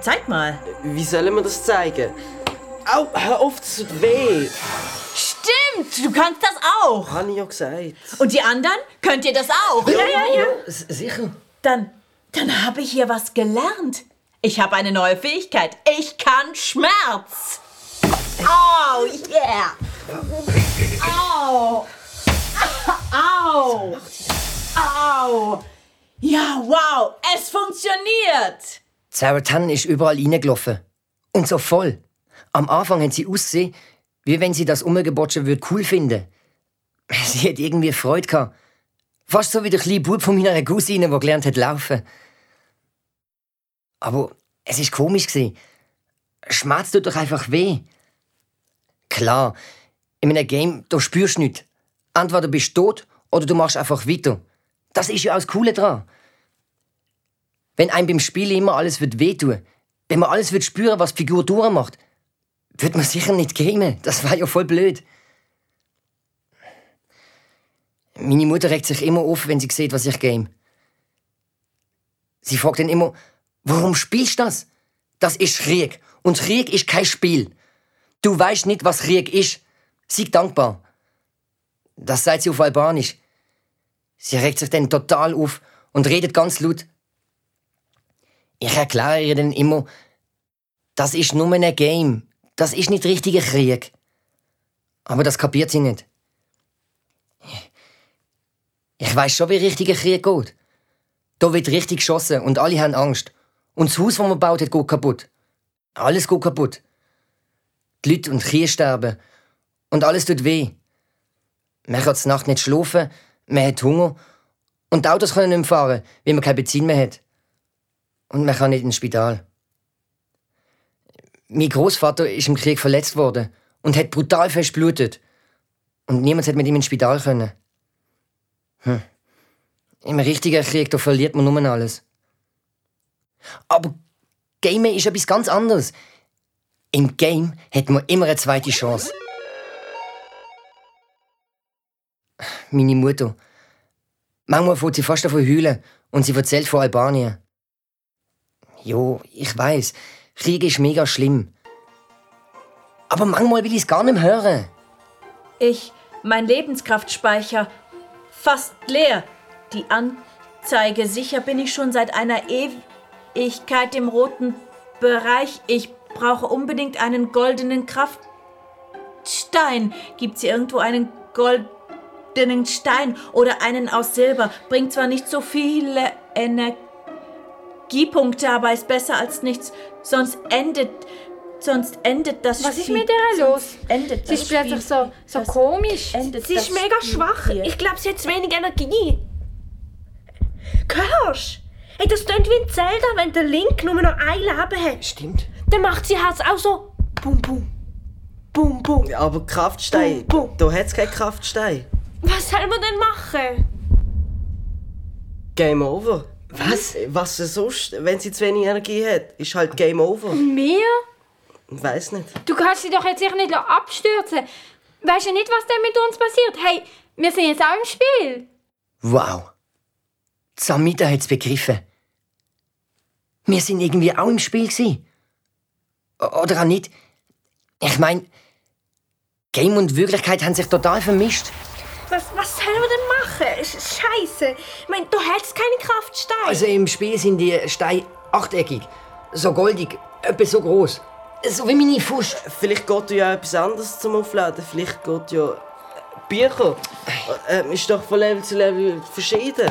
S6: Zeig mal.
S5: Wie sollen wir das zeigen? Au, hör auf, das tut weh.
S6: Stimmt, du kannst das auch.
S5: Habe ich ja gesagt.
S6: Und die anderen? Könnt ihr das auch?
S2: Ja, ja, ja. Sicher.
S6: Dann, dann habe ich hier was gelernt. Ich habe eine neue Fähigkeit. Ich kann Schmerz. Au, yeah. Au. Au. Au. Ja, wow, es funktioniert.
S2: Sarah Tan ist überall reingelaufen. Und so voll. Am Anfang hat sie ausgesehen, wie wenn sie das Umgebotsche würde cool finden. Sie hat irgendwie Freude gehabt. Fast so wie der kleine Bub von meiner Cousine, der gelernt hat laufen. Aber es ist komisch gewesen. Schmerz tut doch einfach weh. Klar, in einem Game, da spürst du nichts. Entweder bist du tot oder du machst einfach weiter. Das ist ja auch das Coole dran. Wenn einem beim Spielen immer alles wird wehtun, wenn man alles wird spüren, was die Figur durchmacht, wird man sicher nicht gamen. Das war ja voll blöd. Meine Mutter regt sich immer auf, wenn sie sieht, was ich game. Sie fragt dann immer, warum spielst du das? Das ist Krieg. Und Krieg ist kein Spiel. Du weißt nicht, was Krieg ist. Sei dankbar. Das sagt sie auf Albanisch. Sie regt sich dann total auf und redet ganz laut. Ich erkläre ihr dann immer, das ist nur ein Game. Das ist nicht richtiger Krieg. Aber das kapiert sie nicht. Ich weiß schon, wie richtiger Krieg geht. Da wird richtig geschossen und alle haben Angst. Und das Haus, das man hat, geht kaputt. Alles geht kaputt. Die Leute und Kühe sterben. Und alles tut weh. Man kann die Nacht nicht schlafen, man hat Hunger. Und die Autos können nicht mehr fahren, weil man kein Benzin mehr hat. Und man kann nicht ins Spital. Mein Großvater ist im Krieg verletzt worden und hat brutal fest blutet. Und niemand hat mit ihm ins Spital können. Hm. Im richtigen Krieg, da verliert man nur alles. Aber Gamen ist etwas ganz anderes. Im Game hat man immer eine zweite Chance. Meine Mutter. Manchmal fährt sie fast davon heulen und sie erzählt von Albanien. Jo, ich weiß. Krieg ist mega schlimm. Aber manchmal will ich es gar nicht hören.
S6: Ich, mein Lebenskraftspeicher, fast leer. Die Anzeige, sicher bin ich schon seit einer Ewigkeit im roten Bereich. Ich brauche unbedingt einen goldenen Kraftstein. Gibt's hier irgendwo einen goldenen Stein oder einen aus Silber? Bringt zwar nicht so viele Energiepunkte, aber ist besser als nichts. Sonst endet, sonst endet das
S3: Was ist
S6: Spiel.
S3: mit ihr los?
S6: Endet
S3: Sie
S6: das
S3: ist plötzlich so, so
S6: Das
S3: komisch.
S6: Endet
S4: Sie ist mega
S6: Spiel
S4: schwach.
S6: hier.
S4: Ich glaube, sie hat zu wenig Energie. Hörst Hey, das klingt wie ein Zelda, wenn der Link nur noch ein Leben hat.
S2: Stimmt.
S4: Dann macht sie Herz auch so bum bum. Bum bum.
S5: Ja, aber Kraftstein,
S4: Boom, boom.
S5: da hat es keinen Kraftstein.
S4: Was soll man denn machen?
S5: Game over.
S2: Was?
S5: Was sonst? Wenn sie zu wenig Energie hat, ist halt Game over.
S3: Mir?
S5: Weiß nicht.
S3: Du kannst sie doch jetzt sicher nicht abstürzen. Weißt du nicht, was denn mit uns passiert? Hey, wir sind jetzt auch im Spiel.
S2: Wow. Samita hat's begriffen. Wir sind irgendwie auch im Spiel gsi. Oder auch nicht. Ich mein, Game und Wirklichkeit haben sich total vermischt.
S4: Was, was sollen wir denn machen? Scheiße. Ich meine, du hältst keine Kraftsteine.
S2: Also im Spiel sind die Steine achteckig, so goldig, etwa so groß. So wie meine Fuß.
S5: Vielleicht geht ja etwas anderes zum Aufladen. Vielleicht geht ja Bücher. Ähm, ist doch von Level zu Level verschieden.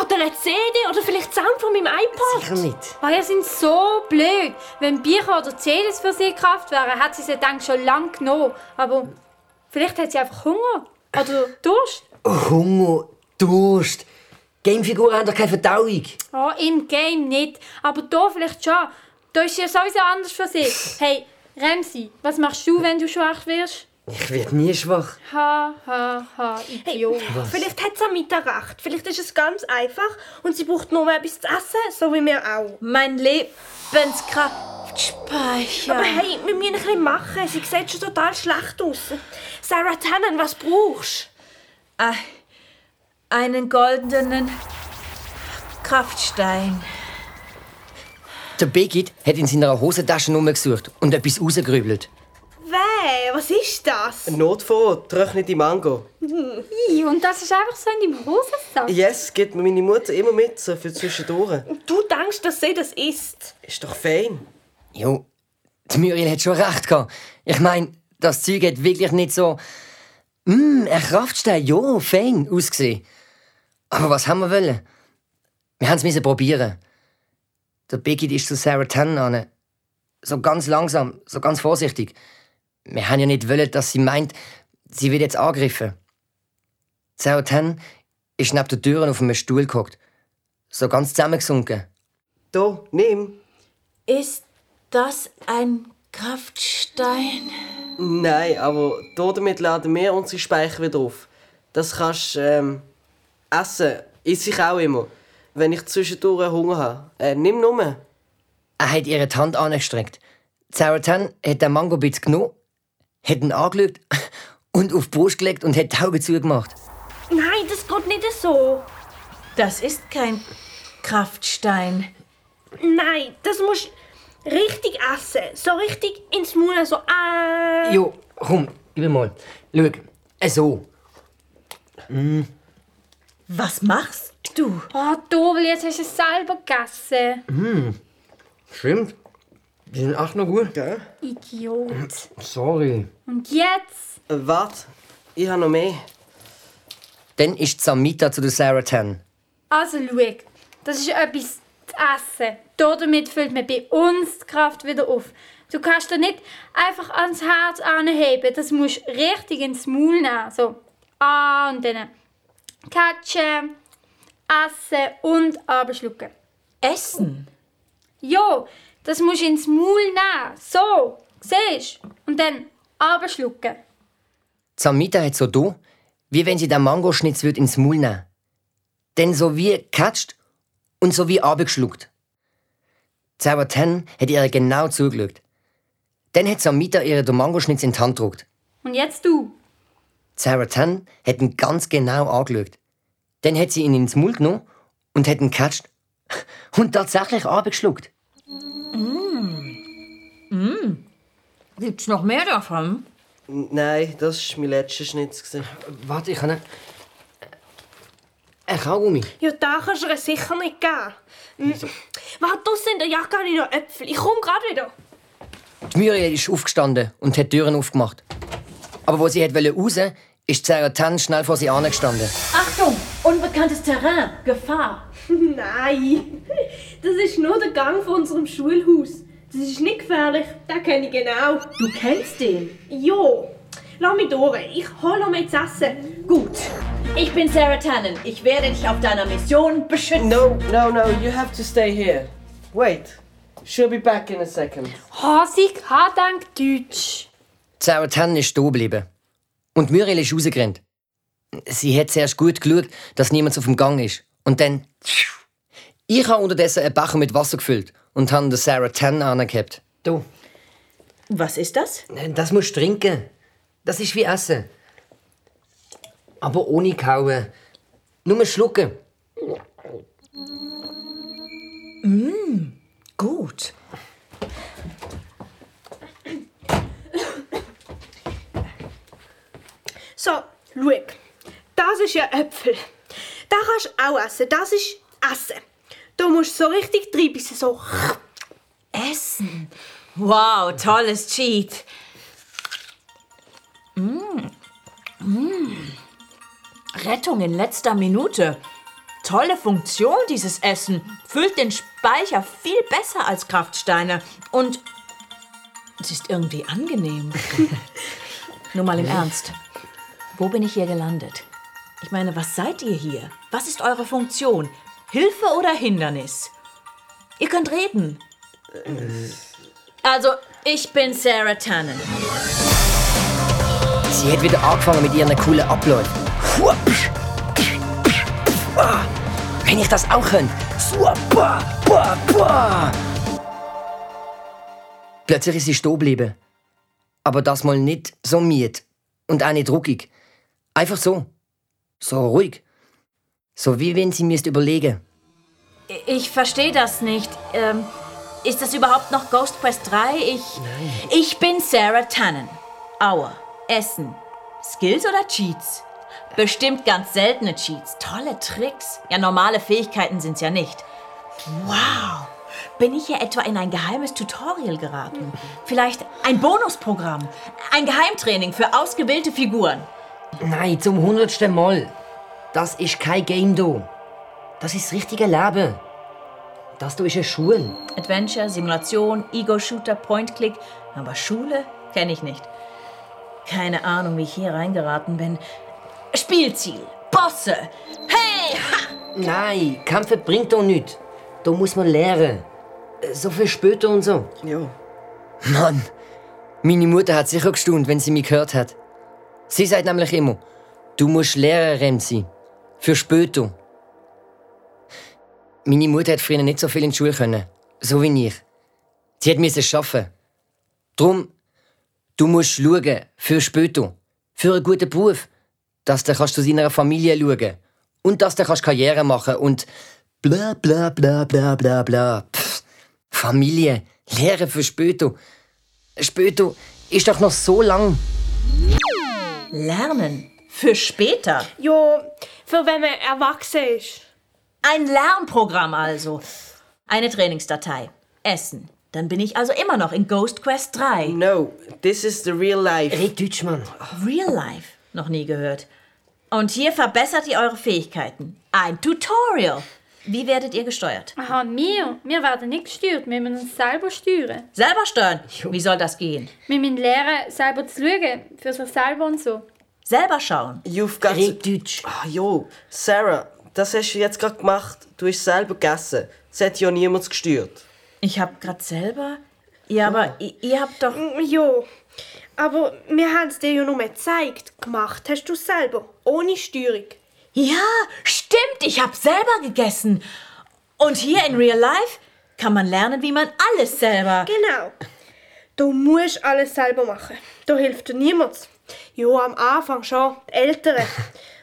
S4: Oder eine CD oder vielleicht Sound von meinem iPod.
S2: Sicher nicht.
S3: Oh, ihr sind so blöd. Wenn Bücher oder CDs für sie Kraft wären, hat sie sie dann schon lange genommen. Aber vielleicht hat sie einfach Hunger. Oder Durst.
S2: Hunger, Durst. Gamefiguren haben doch keine Verdauung.
S3: Oh, im Game nicht. Aber da vielleicht schon. Da ist ja sowieso anders für sie. (laughs) Hey, Remsi, was machst du, wenn du schwach wirst?
S2: Ich werde nie schwach.
S3: Ha, ha, ha, Idiot.
S4: Vielleicht hat Samita recht. Vielleicht ist es ganz einfach und sie braucht nur etwas zu essen, so wie wir auch.
S6: Mein Lebenskraftspeicher.
S4: Aber hey, wir müssen ein bisschen machen. Sie sieht schon total schlecht aus. Sarah Tannen, was brauchst
S6: Ah, einen goldenen Kraftstein.
S2: Der Begit hat in seiner Hosentasche rumgesucht und etwas rausgerübelt.
S4: Weh, was ist das?
S5: Ein Notvorrat, trocknete Mango.
S3: Ih, Und das ist einfach so in deinem Hosensack.
S5: Yes, gibt mir meine Mutter immer mit, so für zwischendurch.
S4: Du denkst, dass sie das isst?
S5: Ist doch fein.
S2: Jo, die Muriel hat schon recht gehabt. Ich mein, das Zeug hat wirklich nicht so. Mmm, ein Kraftstein, jo, fein ausgesehen. Aber was haben wir wollen? Wir haben es probieren. Der Begit ist zu Sarah Tannen an. So ganz langsam, so ganz vorsichtig. Wir haben ja nicht wollen, dass sie meint, sie wird jetzt angegriffen. Sarah Tannen ist neben der Tür auf einem Stuhl gehockt. So ganz zusammengesunken.
S5: Da, nimm.
S6: Ist das ein Kraftstein?
S5: Nein, aber da damit laden wir unsere Speicher wieder auf. Das kannst du ähm, essen. Isse ich auch immer. Wenn ich zwischendurch Hunger habe. Äh, nimm nur.
S2: Er hat ihre Hand angestreckt. Sarah Tan hat den Mangobitz genommen, hat ihn angeschaut und auf die Brust gelegt und hat die Augen zugemacht.
S4: Nein, das geht nicht so.
S6: Das ist kein Kraftstein.
S4: Nein, das musst du richtig essen. So richtig ins Mund, so äh.
S2: Jo, komm, gib mir mal. Schau, äh, so.
S6: Was machst du?
S3: Oh, Dobel, jetzt hast du es selber gegessen.
S2: Stimmt. Die sind echt noch gut.
S3: Idiot.
S2: Sorry.
S3: Und jetzt?
S5: Äh, warte, ich habe noch mehr.
S2: Dann ist die Samita zu der Sarah Tan.
S3: Also, schau. Das ist etwas zu essen. Damit füllt man bei uns die Kraft wieder auf. Du kannst dir nicht einfach ans Herz anheben. Das musst du richtig ins Maul nehmen. So. Ah, und dann catchen, essen und abschlucken.
S6: Essen?
S3: Jo, das musst du ins Maul nehmen. So, siehst? Und dann abschlucken.
S2: Samita hat so da, wie wenn sie den Mangoschnitz würd ins Maul nehmen. Dann so wie gekatscht und so wie abgeschluckt. Sarah Tan hat ihr genau zugeschaut. Dann hat Samita ihr den Mangoschnitz in die Hand gedruckt.
S3: Und jetzt du.
S2: Sarah Tan hat ihn ganz genau angeschaut. Dann hat sie ihn ins Mund genommen und hat ihn gecatcht und tatsächlich abgeschluckt.
S6: Gibt's noch mehr davon?
S5: Nein, das war mein letzter Schnitz. gewesen.
S2: Warte, ich habe einen... Ein Kaugummi.
S4: Ja, da kannst du ihr sicher nicht geben. Hm. Warte, draussen in der Jacke habe ich noch Äpfel. Ich komme gerade wieder.
S2: Die Muriel ist aufgestanden und hat die Türen aufgemacht. Aber wo sie hat raus wollte, ist Sarah Tan schnell vor sie angestanden.
S6: Achtung! Unbekanntes Terrain! Gefahr! (laughs)
S4: Nein, das ist nur der Gang von unserem Schulhaus. Das ist nicht gefährlich, den kenne ich genau.
S6: Du kennst den?
S4: Jo, lass mich durch. Ich hole mir jetzt Essen.
S6: Gut. Ich bin Sarah Tannen. Ich werde dich auf deiner Mission beschützen.
S5: No, no, no, you have to stay here. Wait, she'll be back in a second.
S3: Hasi kann dank Deutsch.
S2: Sarah Tan ist stehen geblieben. Und Muriel ist rausgerannt. Sie hat zuerst gut geschaut, dass niemand auf dem Gang ist. Und dann... Ich habe unterdessen einen Becher mit Wasser gefüllt und habe den Sarah Tan angehabt. Du,
S6: Was ist das?
S2: das musst du trinken. Das ist wie Essen. Aber ohne Kauen. Nur schlucken.
S6: Gut.
S4: So, schau. Das ist ja Äpfel. Das kannst du auch essen. Das ist Essen. Du musst so richtig treiben, so.
S6: Essen. Wow, tolles Cheat. Mm. Mm. Rettung in letzter Minute. Tolle Funktion, dieses Essen. Füllt den Speicher viel besser als Kraftsteine. Und es ist irgendwie angenehm. (laughs) Nur mal im Ernst. Wo bin ich hier gelandet? Ich meine, was seid ihr hier? Was ist eure Funktion? Hilfe oder Hindernis? Ihr könnt reden. Also, ich bin Sarah Tannen.
S2: Sie hat wieder angefangen mit ihren coolen Abläufen. Wenn ich das auch könnte. Plötzlich ist sie stehen geblieben. Aber das mal nicht so miet und auch nicht ruckig. Einfach so. So ruhig. So wie wenn sie mir überlegen.
S6: Ich verstehe das nicht. Ähm, ist das überhaupt noch Ghost Quest 3? Ich, ich bin Sarah Tannen. Aua. Essen. Skills oder Cheats? Bestimmt ganz seltene Cheats. Tolle Tricks. Ja, normale Fähigkeiten sind's ja nicht. Wow. Bin ich hier etwa in ein geheimes Tutorial geraten? Vielleicht ein Bonusprogramm? Ein Geheimtraining für ausgewählte Figuren?
S2: Nein, zum hundertsten Mal. Das ist kein Game do. Das ist das richtige Leben. Das du ist eine Schule.
S6: Adventure, Simulation, Ego-Shooter, Point-Click. Aber Schule kenne ich nicht. Keine Ahnung, wie ich hier reingeraten bin. Spielziel, Bosse. Hey! Ha!
S2: Nein, Kämpfen bringt doch nichts. Da muss man lernen. So viel später und so.
S5: Ja.
S2: Mann, meine Mutter hat sicher gestaunt, wenn sie mich gehört hat. Sie sagt nämlich immer, du musst Lehrerin sein. Für später. Meine Mutter hat früher nicht so viel in die Schule können. So wie ich. Sie hat müssen schaffen. Drum, du musst schauen. Für später. Für einen guten Beruf. Dass du kannst zu seiner Familie schauen. Und dass du kannst Karriere machen und bla bla bla bla bla bla. Pff, Familie. Lehre für später. Später ist doch noch so lang.
S6: Lernen. Für später.
S4: Ja, für wenn man erwachsen ist.
S6: Ein Lernprogramm also. Eine Trainingsdatei. Essen. Dann bin ich also immer noch in Ghost Quest 3.
S5: No, this is the real life.
S2: Red Deutsch, Mann.
S6: Real Life. Noch nie gehört. Und hier verbessert ihr eure Fähigkeiten. Ein Tutorial. Wie werdet ihr gesteuert?
S3: Aha, wir? Wir werden nicht gesteuert, wir müssen uns selber steuern.
S6: Selber steuern? Wie soll das gehen?
S3: Wir müssen lernen, selber zu schauen, für sich selber und so.
S6: Selber schauen.
S5: You've got
S2: Red
S5: to...
S2: Deutsch.
S5: Ah, jo, Sarah, das hast du jetzt gerade gemacht. Du hast selber gegessen. Es hat ja niemand gestört.
S6: Ich hab grad selber. Ja, aber i- ihr habt doch.
S4: Ja, aber wir haben es dir ja nur gezeigt. Gemacht hast du es selber, ohne Steuerung.
S6: Ja, stimmt, ich hab selber gegessen. Und hier in Real Life kann man lernen, wie man alles selber.
S4: Genau. Du musst alles selber machen. Da hilft dir niemand. Ja, am Anfang schon, die Eltern.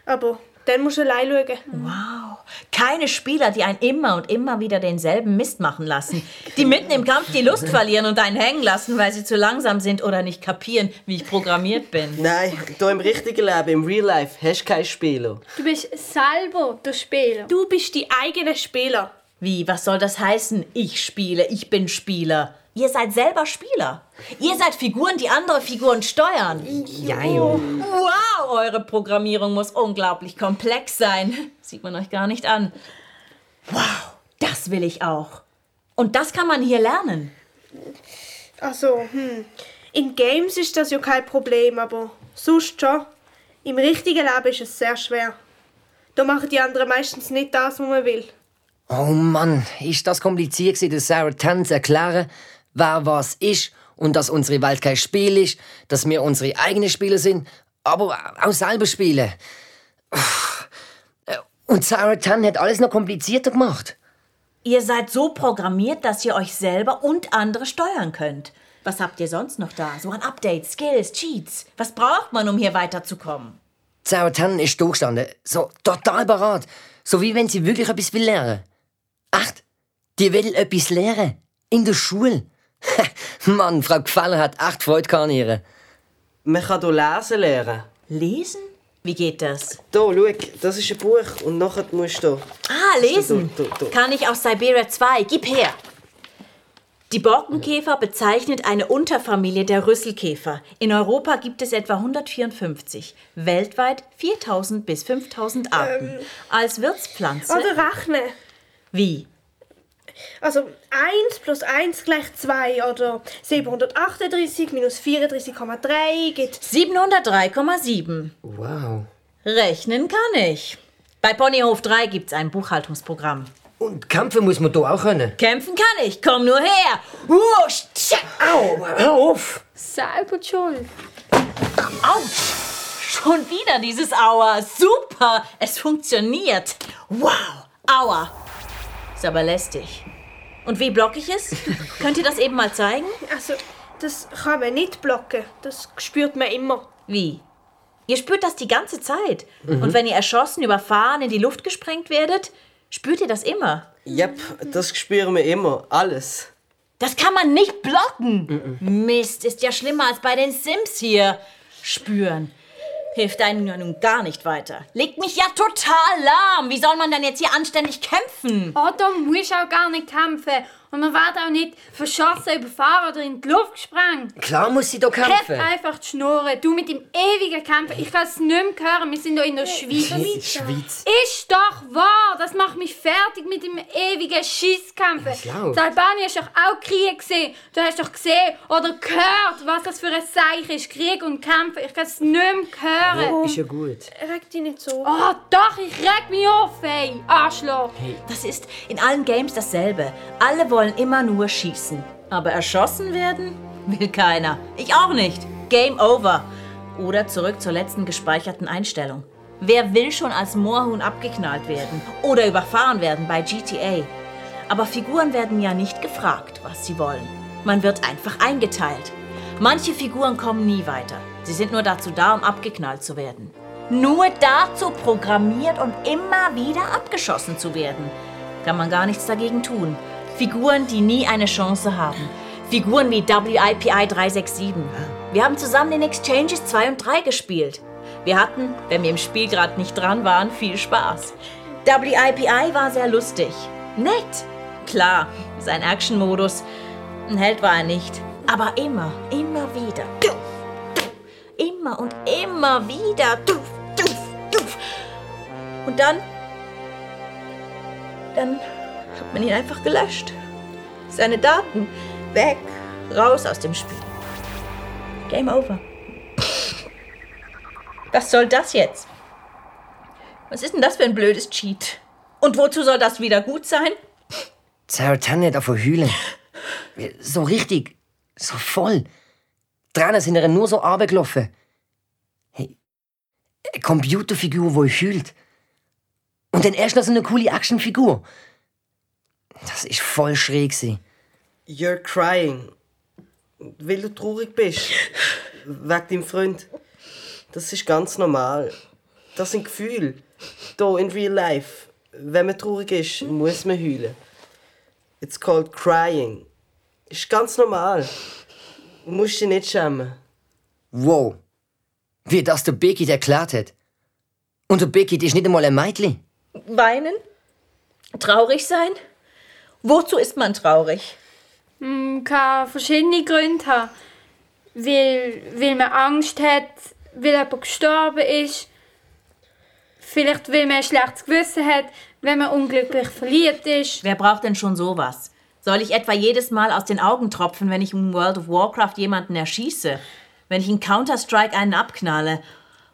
S4: aber dann musst du allein schauen.
S6: Wow. Keine Spieler, die einen immer und immer wieder denselben Mist machen lassen. Die mitten im Kampf die Lust verlieren und einen hängen lassen, weil sie zu langsam sind oder nicht kapieren, wie ich programmiert bin.
S5: Nein, hier im richtigen Leben, im Real Life, hast du keinen Spieler.
S3: Du bist selber der Spieler.
S4: Du bist die eigene Spieler.
S6: Wie, was soll das heißen? Ich spiele, ich bin Spieler. Ihr seid selber Spieler. Ihr seid Figuren, die andere Figuren steuern.
S2: Ja, jo.
S6: Wow, eure Programmierung muss unglaublich komplex sein. Sieht man euch gar nicht an. Wow, das will ich auch. Und das kann man hier lernen.
S4: Also, hm. In Games ist das ja kein Problem, aber sonst schon. Im richtigen Leben ist es sehr schwer. Da machen die anderen meistens nicht das, was man will.
S2: Oh Mann, ist das kompliziert gewesen, der Sarah Tan zu erklären, wer was ist und dass unsere Welt kein Spiel ist, dass wir unsere eigenen Spieler sind, aber auch selber spielen. Und Sarah Tan hat alles noch komplizierter gemacht.
S6: Ihr seid so programmiert, dass ihr euch selber und andere steuern könnt. Was habt ihr sonst noch da? So an Updates, Skills, Cheats. Was braucht man, um hier weiterzukommen?
S2: Sarah Tan ist durchgestanden, so total parat, so wie wenn sie wirklich etwas will lernen. Echt? Die will etwas lernen. In der Schule. (laughs) Mann, Frau Gefaller hat echt Freude gehabt an ihr.
S5: Man kann hier lesen lernen.
S6: Lesen? Wie geht das?
S5: Hier, schau, das ist ein Buch und nachher musst du...
S6: Ah, lesen.
S5: Du, du, du.
S6: Kann ich aus Siberia 2. Gib her. Die Borkenkäfer bezeichnet eine Unterfamilie der Rüsselkäfer. In Europa gibt es etwa 154, weltweit 4000 bis 5000 Arten. Als Wirtspflanze.
S4: Oder rechnen.
S6: Wie?
S4: Also 1 plus 1 gleich 2 oder 738 minus 34,3 gibt
S6: 703,7.
S2: Wow.
S6: Rechnen kann ich. Bei Ponyhof 3 gibt's ein Buchhaltungsprogramm.
S2: Und kämpfen muss man da auch können.
S6: Kämpfen kann ich, komm nur her. Wusch.
S2: Au, hör auf!
S3: Selber schuld.
S6: Autsch! Schon wieder dieses Aua. Super! Es funktioniert. Wow! Aua! Ist aber lästig. Und wie blocke ich es? (laughs) Könnt ihr das eben mal zeigen?
S4: Also, das kann man nicht blocken. Das spürt man immer.
S6: Wie? Ihr spürt das die ganze Zeit. Und wenn ihr erschossen, überfahren, in die Luft gesprengt werdet, spürt ihr das immer.
S5: Yep, das spüren wir immer. Alles.
S6: Das kann man nicht blocken. Mist, ist ja schlimmer als bei den Sims hier. Spüren. Hilft einem ja nun gar nicht weiter. Legt mich ja total lahm. Wie soll man denn jetzt hier anständig kämpfen?
S3: Oh, da musst du auch gar nicht kämpfen. Und man wird auch nicht verschossen, überfahren oder in die Luft gesprengt.
S2: Klar muss sie da kämpfen.
S3: einfach die Schnurren. Du mit dem ewigen Kämpfen. Ich kann es nicht mehr hören. Wir sind hier in der Schweiz.
S2: Schweiz.
S3: Ist doch wahr! Das macht mich fertig mit dem ewigen Schisskämpfen. In Albanien hast du doch auch Krieg gesehen. Du hast doch gesehen oder gehört, was das für ein Zeichen ist. Krieg und Kämpfen. Ich kann es nicht mehr hören.
S2: Ist ja gut.
S4: Reg dich nicht so.
S3: Oh, doch, ich reg mich auf, ey. Arschloch.
S6: Das ist in allen Games dasselbe. Alle wollen immer nur schießen. Aber erschossen werden will keiner. Ich auch nicht. Game over. Oder zurück zur letzten gespeicherten Einstellung. Wer will schon als Moorhuhn abgeknallt werden oder überfahren werden bei GTA? Aber Figuren werden ja nicht gefragt, was sie wollen. Man wird einfach eingeteilt. Manche Figuren kommen nie weiter. Sie sind nur dazu da, um abgeknallt zu werden. Nur dazu programmiert und immer wieder abgeschossen zu werden. Kann man gar nichts dagegen tun. Figuren, die nie eine Chance haben. Figuren wie WIPI 367. Wir haben zusammen in Exchanges 2 und 3 gespielt. Wir hatten, wenn wir im Spiel gerade nicht dran waren, viel Spaß. WIPI war sehr lustig. Nett. Klar, sein Action-Modus. Ein Held war er nicht. Aber immer, immer wieder. Immer und immer wieder. Und dann. Dann hat man ihn einfach gelöscht. Seine Daten weg, raus aus dem Spiel. Game over. Was soll das jetzt? Was ist denn das für ein blödes Cheat? Und wozu soll das wieder gut sein?
S2: Sarah Tan hat davon heulen. So richtig. So voll. Tränen sind ihr nur so runtergelaufen. Hey, eine Computerfigur, die heult. Und dann erst noch so eine coole Actionfigur. Das ist voll schräg.
S5: You're crying. Weil du traurig bist. Wegen deinem Freund. Das ist ganz normal. Das sind Gefühle. Hier in real life. wenn man traurig ist, muss man heulen. It's called crying. Ist ganz normal. Du musst dich nicht schämen.
S2: Wow. Wie das der Beckett erklärt hat. Und der Beckett ist nicht einmal ein Mädchen.
S6: Weinen? Traurig sein? Wozu ist man traurig?
S3: Man kann verschiedene Gründe haben. Weil, weil man Angst hat, weil jemand gestorben ist. Vielleicht weil man ein schlechtes Gewissen hat, wenn man unglücklich verliebt ist.
S6: Wer braucht denn schon sowas? Soll ich etwa jedes Mal aus den Augen tropfen, wenn ich in World of Warcraft jemanden erschieße? Wenn ich in Counter-Strike einen abknalle?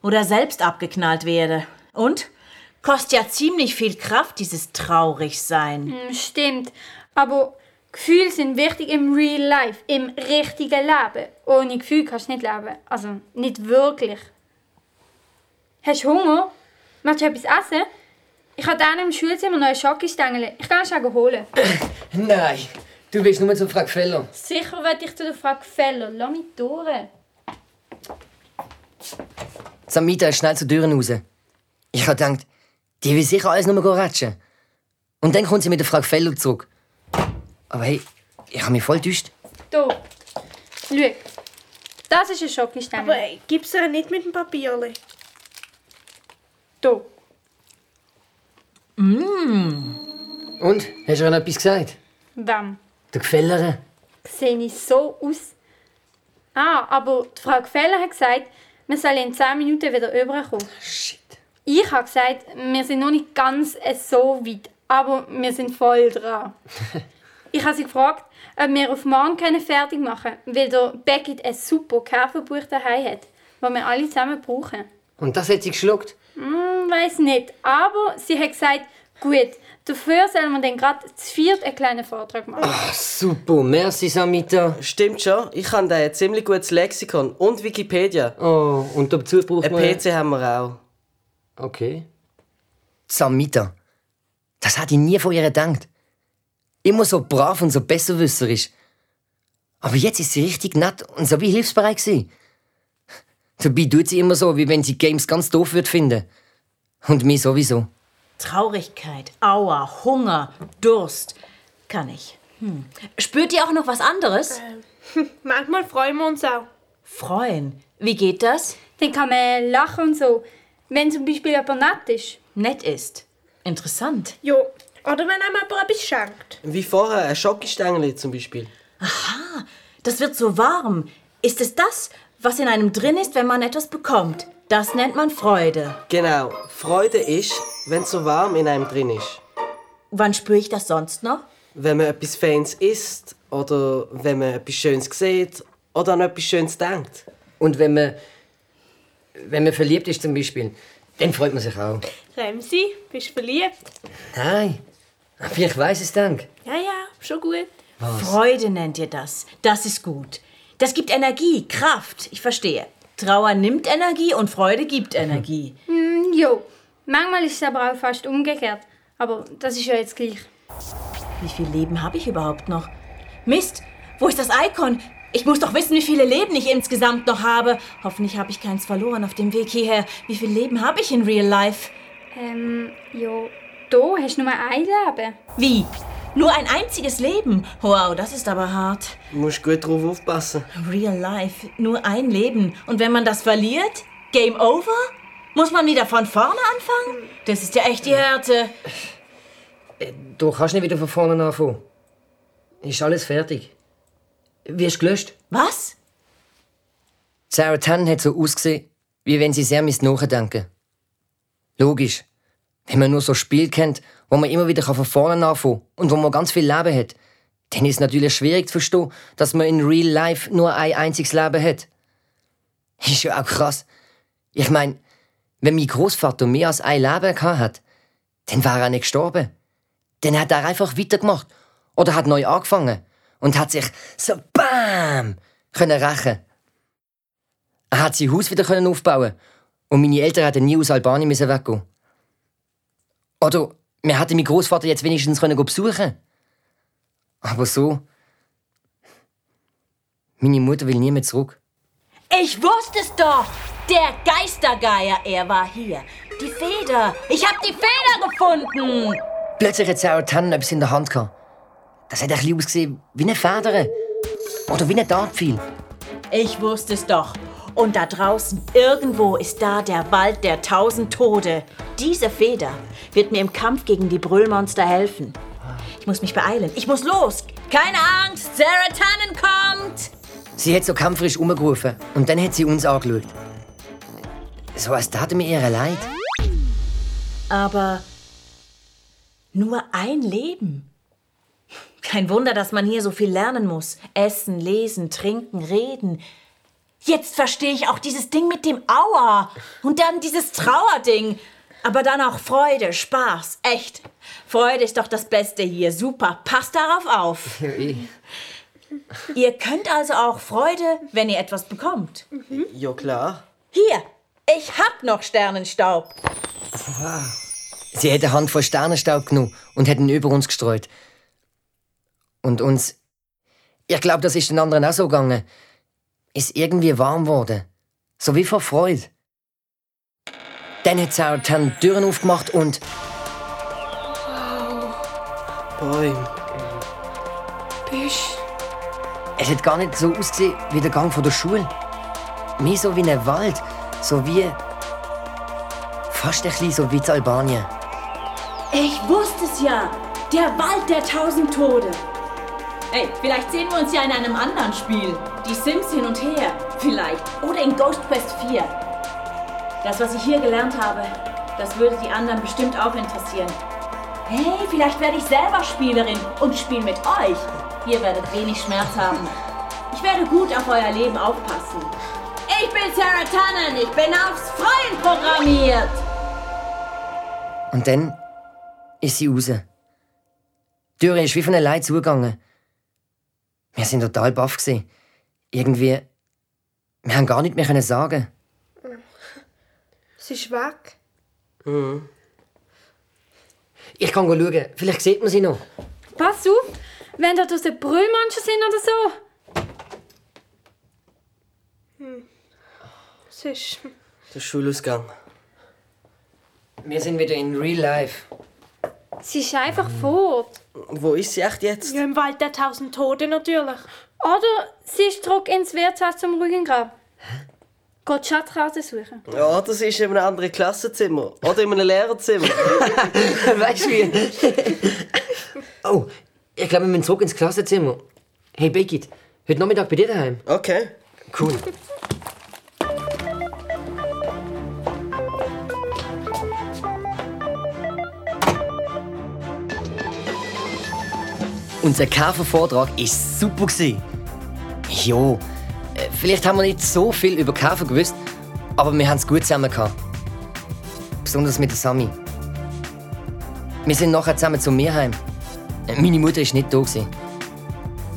S6: Oder selbst abgeknallt werde? Und? Kostet ja ziemlich viel Kraft, dieses Traurigsein.
S3: Hm, Stimmt. Aber Gefühle sind wichtig im Real Life, im richtigen Leben. Ohne Gefühl kannst du nicht leben. Also nicht wirklich. Hast du Hunger? Möchtest du etwas essen? Ich habe dann im Schulzimmer noch einen Schokostängel. Ich kann es holen. (coughs)
S2: Nein, du willst nur zum Frag Feller.
S3: Sicher werde ich zu der Frau Feller. Lass mich durch.
S2: Samita ist schnell zur Tür raus. Ich habe gedacht, die will sicher alles nur ratschen. Und dann kommt sie mit der Frau Feller zurück. Aber hey, ich habe mich voll täuscht.
S3: Da. Schau. Das ist ein Schokostängel.
S4: Aber ey, gib's ja nicht mit dem Papierli.
S3: Da.
S2: Und? Hast du ihr noch etwas gesagt?
S3: Wem?
S2: Der Gefällere?
S3: Sehe ich so aus? Ah, aber die Frau Gefeller hat gesagt, wir sollen in 10 Minuten wieder rüberkommen.
S2: Shit.
S3: Ich habe gesagt, wir sind noch nicht ganz so weit, aber wir sind voll dran. (laughs) ich habe sie gefragt, ob wir auf morgen können fertig machen können, weil der Beckett ein super Käferbuch daheim hat, das wir alle zusammen brauchen.
S2: Und das hat sie geschluckt?
S3: Hm, weiß nicht, aber sie hat gesagt, gut, dafür sollen wir dann gerade zu viert einen kleinen Vortrag machen.
S2: Ach, super, merci Samita.
S5: Stimmt schon, ich habe da ein ziemlich gutes Lexikon und Wikipedia.
S2: Oh, und dazu braucht
S5: Ein
S2: man...
S5: PC haben wir auch.
S2: Okay. Samita. Das hatte ich nie von ihr gedacht. Immer so brav und so besserwisserisch. Aber jetzt ist sie richtig nett und so wie hilfsbereit gewesen. Dabei tut sie immer so, wie wenn sie Games ganz doof würde finden. Und mich sowieso.
S6: Traurigkeit, Aua, Hunger, Durst. Kann ich. Hm. Spürt ihr auch noch was anderes? (laughs)
S4: Manchmal freuen wir uns auch.
S6: Freuen. Wie geht das?
S3: Dann kann man lachen und so, wenn zum Beispiel jemand nett ist.
S6: Nett ist. Interessant.
S4: Ja. Oder wenn einem jemand etwas schenkt.
S5: Wie vorher, ein Schokostängel zum Beispiel.
S6: Das wird so warm. Ist es das, was in einem drin ist, wenn man etwas bekommt? Das nennt man Freude.
S5: Genau, Freude ist, wenn es so warm in einem drin ist.
S6: Wann spüre ich das sonst noch?
S5: Wenn man etwas Feins isst oder wenn man etwas Schönes sieht oder an etwas Schönes denkt.
S2: Und wenn man. Wenn man verliebt ist zum Beispiel, dann freut man sich auch.
S4: Remsi, bist du verliebt?
S2: Nein. Aber ich weiß es dank.
S4: Ja, ja, schon gut.
S6: Freude nennt ihr das. Das ist gut. Das gibt Energie, Kraft. Ich verstehe. Trauer nimmt Energie und Freude gibt (laughs) Energie.
S3: Hm, jo. Manchmal ist es aber auch fast umgekehrt. Aber das ist ja jetzt gleich.
S6: Wie viel Leben habe ich überhaupt noch? Mist, wo ist das Icon? Ich muss doch wissen, wie viele Leben ich insgesamt noch habe. Hoffentlich habe ich keins verloren auf dem Weg hierher. Wie viel Leben habe ich in Real Life?
S3: Ähm, jo. Da hast du nur ein Leben.
S6: Wie? Nur ein einziges Leben? Wow, das ist aber hart.
S5: Du musst gut drauf aufpassen.
S6: Real Life, nur ein Leben. Und wenn man das verliert? Game over? Muss man wieder von vorne anfangen? Das ist ja echt die Härte.
S2: Du kannst nicht wieder von vorne anfangen. Ist alles fertig. Wie ist gelöscht?
S6: Was?
S2: Sarah Tannen hat so ausgesehen, wie wenn sie sehr misst nachdenken. Logisch. Wenn man nur so Spiel kennt, wo man immer wieder von vorne anfangen kann und wo man ganz viel Leben hat, dann ist es natürlich schwierig zu verstehen, dass man in Real Life nur ein einziges Leben hat. (laughs) Ist ja auch krass. Ich meine, wenn mein Großvater mehr als ein Leben gehabt hat, dann war er nicht gestorben. Dann hat er einfach weitergemacht oder hat neu angefangen und hat sich so BAM können rächen. Er hat sein Haus wieder können aufbauen und meine Eltern hätten nie aus Albanien müssen weggehen. Oder wir hätten meinen Großvater jetzt wenigstens können besuchen. Aber so. Meine Mutter will nie mehr zurück.
S6: Ich wusste es doch! Der Geistergeier, er war hier. Die Feder. Ich hab die Feder gefunden.
S2: Plötzlich hat Sarah Tannen etwas in der Hand gehabt. Das hat ein bisschen ausgesehen wie eine Feder. Oder wie ein Dartpfeil.
S6: Ich wusste es doch. Und da draußen, irgendwo ist da der Wald der tausend Tode. Diese Feder wird mir im Kampf gegen die Brüllmonster helfen. Ich muss mich beeilen. Ich muss los. Keine Angst, Sarah Tannen kommt.
S2: Sie hat so kämpferisch umgerufen und dann hat sie uns angeschaut. So als tat mir ihr leid.
S6: Aber nur ein Leben. Kein Wunder, dass man hier so viel lernen muss. Essen, lesen, trinken, reden. Jetzt verstehe ich auch dieses Ding mit dem Aua. Und dann dieses Trauerding. Aber dann auch Freude, Spaß. Echt. Freude ist doch das Beste hier. Super. Passt darauf auf. (laughs) Ihr könnt also auch Freude, wenn ihr etwas bekommt.
S5: Ja, klar.
S6: Hier, ich hab noch Sternenstaub.
S2: Sie eine Hand voll Sternenstaub genommen und hat ihn über uns gestreut. Und uns. Ich glaube, das ist den anderen auch so gegangen. Ist irgendwie warm geworden. So wie vor Freude. Dann hat Sarah die Türen aufgemacht und.
S5: Bäume.
S4: Bist
S2: Es hat gar nicht so ausgesehen wie der Gang von der Schule. Mehr so wie ein Wald. So wie. Fast ein bisschen so wie in Albanien.
S6: Ich wusste es ja. Der Wald der tausend Tode. Ey, vielleicht sehen wir uns ja in einem anderen Spiel. Die Sims hin und her. Vielleicht. Oder in Ghost Quest 4. Das, was ich hier gelernt habe, das würde die anderen bestimmt auch interessieren. Hey, vielleicht werde ich selber Spielerin und spiele mit euch. Ihr werdet wenig Schmerz haben. Ich werde gut auf euer Leben aufpassen. Ich bin Sarah Tannen. Ich bin aufs Freuen programmiert.
S2: Und dann ist sie raus. Die Tür ist wie von allein zugegangen. Wir sind total baff. gewesen. Irgendwie. Wir haben gar nicht mehr können sagen.
S4: Sie ist weg.
S2: Ich kann schauen. Vielleicht sieht man sie noch.
S3: Pass auf, wenn dort aus den Brüllmonster sind oder so.
S4: Sie ist.
S5: Der Schulausgang.
S2: Wir sind wieder in Real Life.
S3: Sie ist einfach fort.
S5: Wo ist sie echt jetzt?
S4: Ja, im Wald der tausend Tote natürlich.
S3: Oder sie ist zurück ins Wirtshaus zum Rügengrab. Geht die Schatzkarte suchen.
S5: Ja, das ist in einem anderen Klassenzimmer. Oder in einem Lehrerzimmer. (laughs)
S2: weißt du wie? (laughs) oh, ich glaube, wir müssen zurück ins Klassenzimmer. Hey, Beckit, heute Nachmittag bei dir daheim.
S5: Okay.
S2: Cool. Unser Käfervortrag war super. gewesen. Jo, äh, vielleicht haben wir nicht so viel über Käfer gewusst, aber wir haben es gut zusammen gehabt. Besonders mit der Sami. Wir sind nachher zusammen zum Meer heim. Äh, Meine Mutter ist nicht da. Gewesen.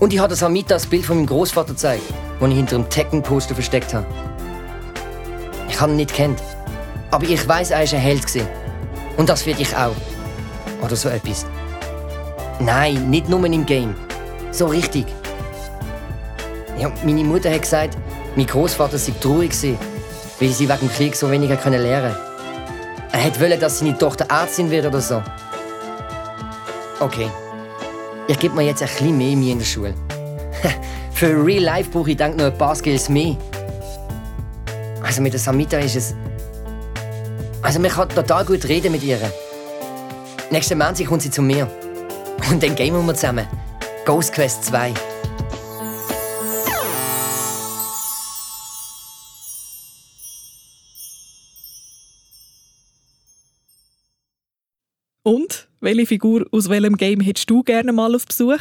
S2: Und ich habe Samita das Bild von meinem Großvater gezeigt, das ich hinter einem Tekken-Poster versteckt habe. Ich habe ihn nicht kennt, aber ich weiß, er war ein Held. Und das werde ich auch. Oder so etwas. Nein, nicht nur im Game. So richtig. Ja, meine Mutter hat gesagt, mein Großvater sei traurig gewesen, weil sie wegen dem Krieg so wenig lernen. Er hat wollen, dass seine Tochter Ärztin wird oder so. Okay. Ich gebe mir jetzt ein bisschen mehr Mühe in der Schule. (laughs) Für Real Life brauche ich denk noch ein paar Skills mehr. Also mit der Samita ist es. Also man kann total gut reden mit ihr. Nächsten Montag kommt sie zu mir. (laughs) Und dann gamen wir zusammen. Ghost Quest 2.
S1: Und welche Figur aus welchem Game hättest du gerne mal auf Besuch? (laughs)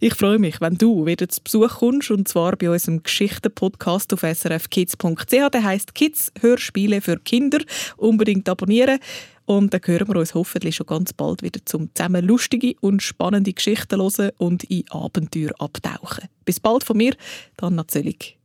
S1: Ich freue mich, wenn du wieder zu Besuch kommst, und zwar bei unserem Geschichten-Podcast auf srfkids.ch. Der heisst Kids Hörspiele für Kinder. Unbedingt abonnieren. Und dann hören wir uns hoffentlich schon ganz bald wieder zum zusammen lustige und spannende Geschichten hören und in Abenteuer abtauchen. Bis bald von mir, Anna Zöllig.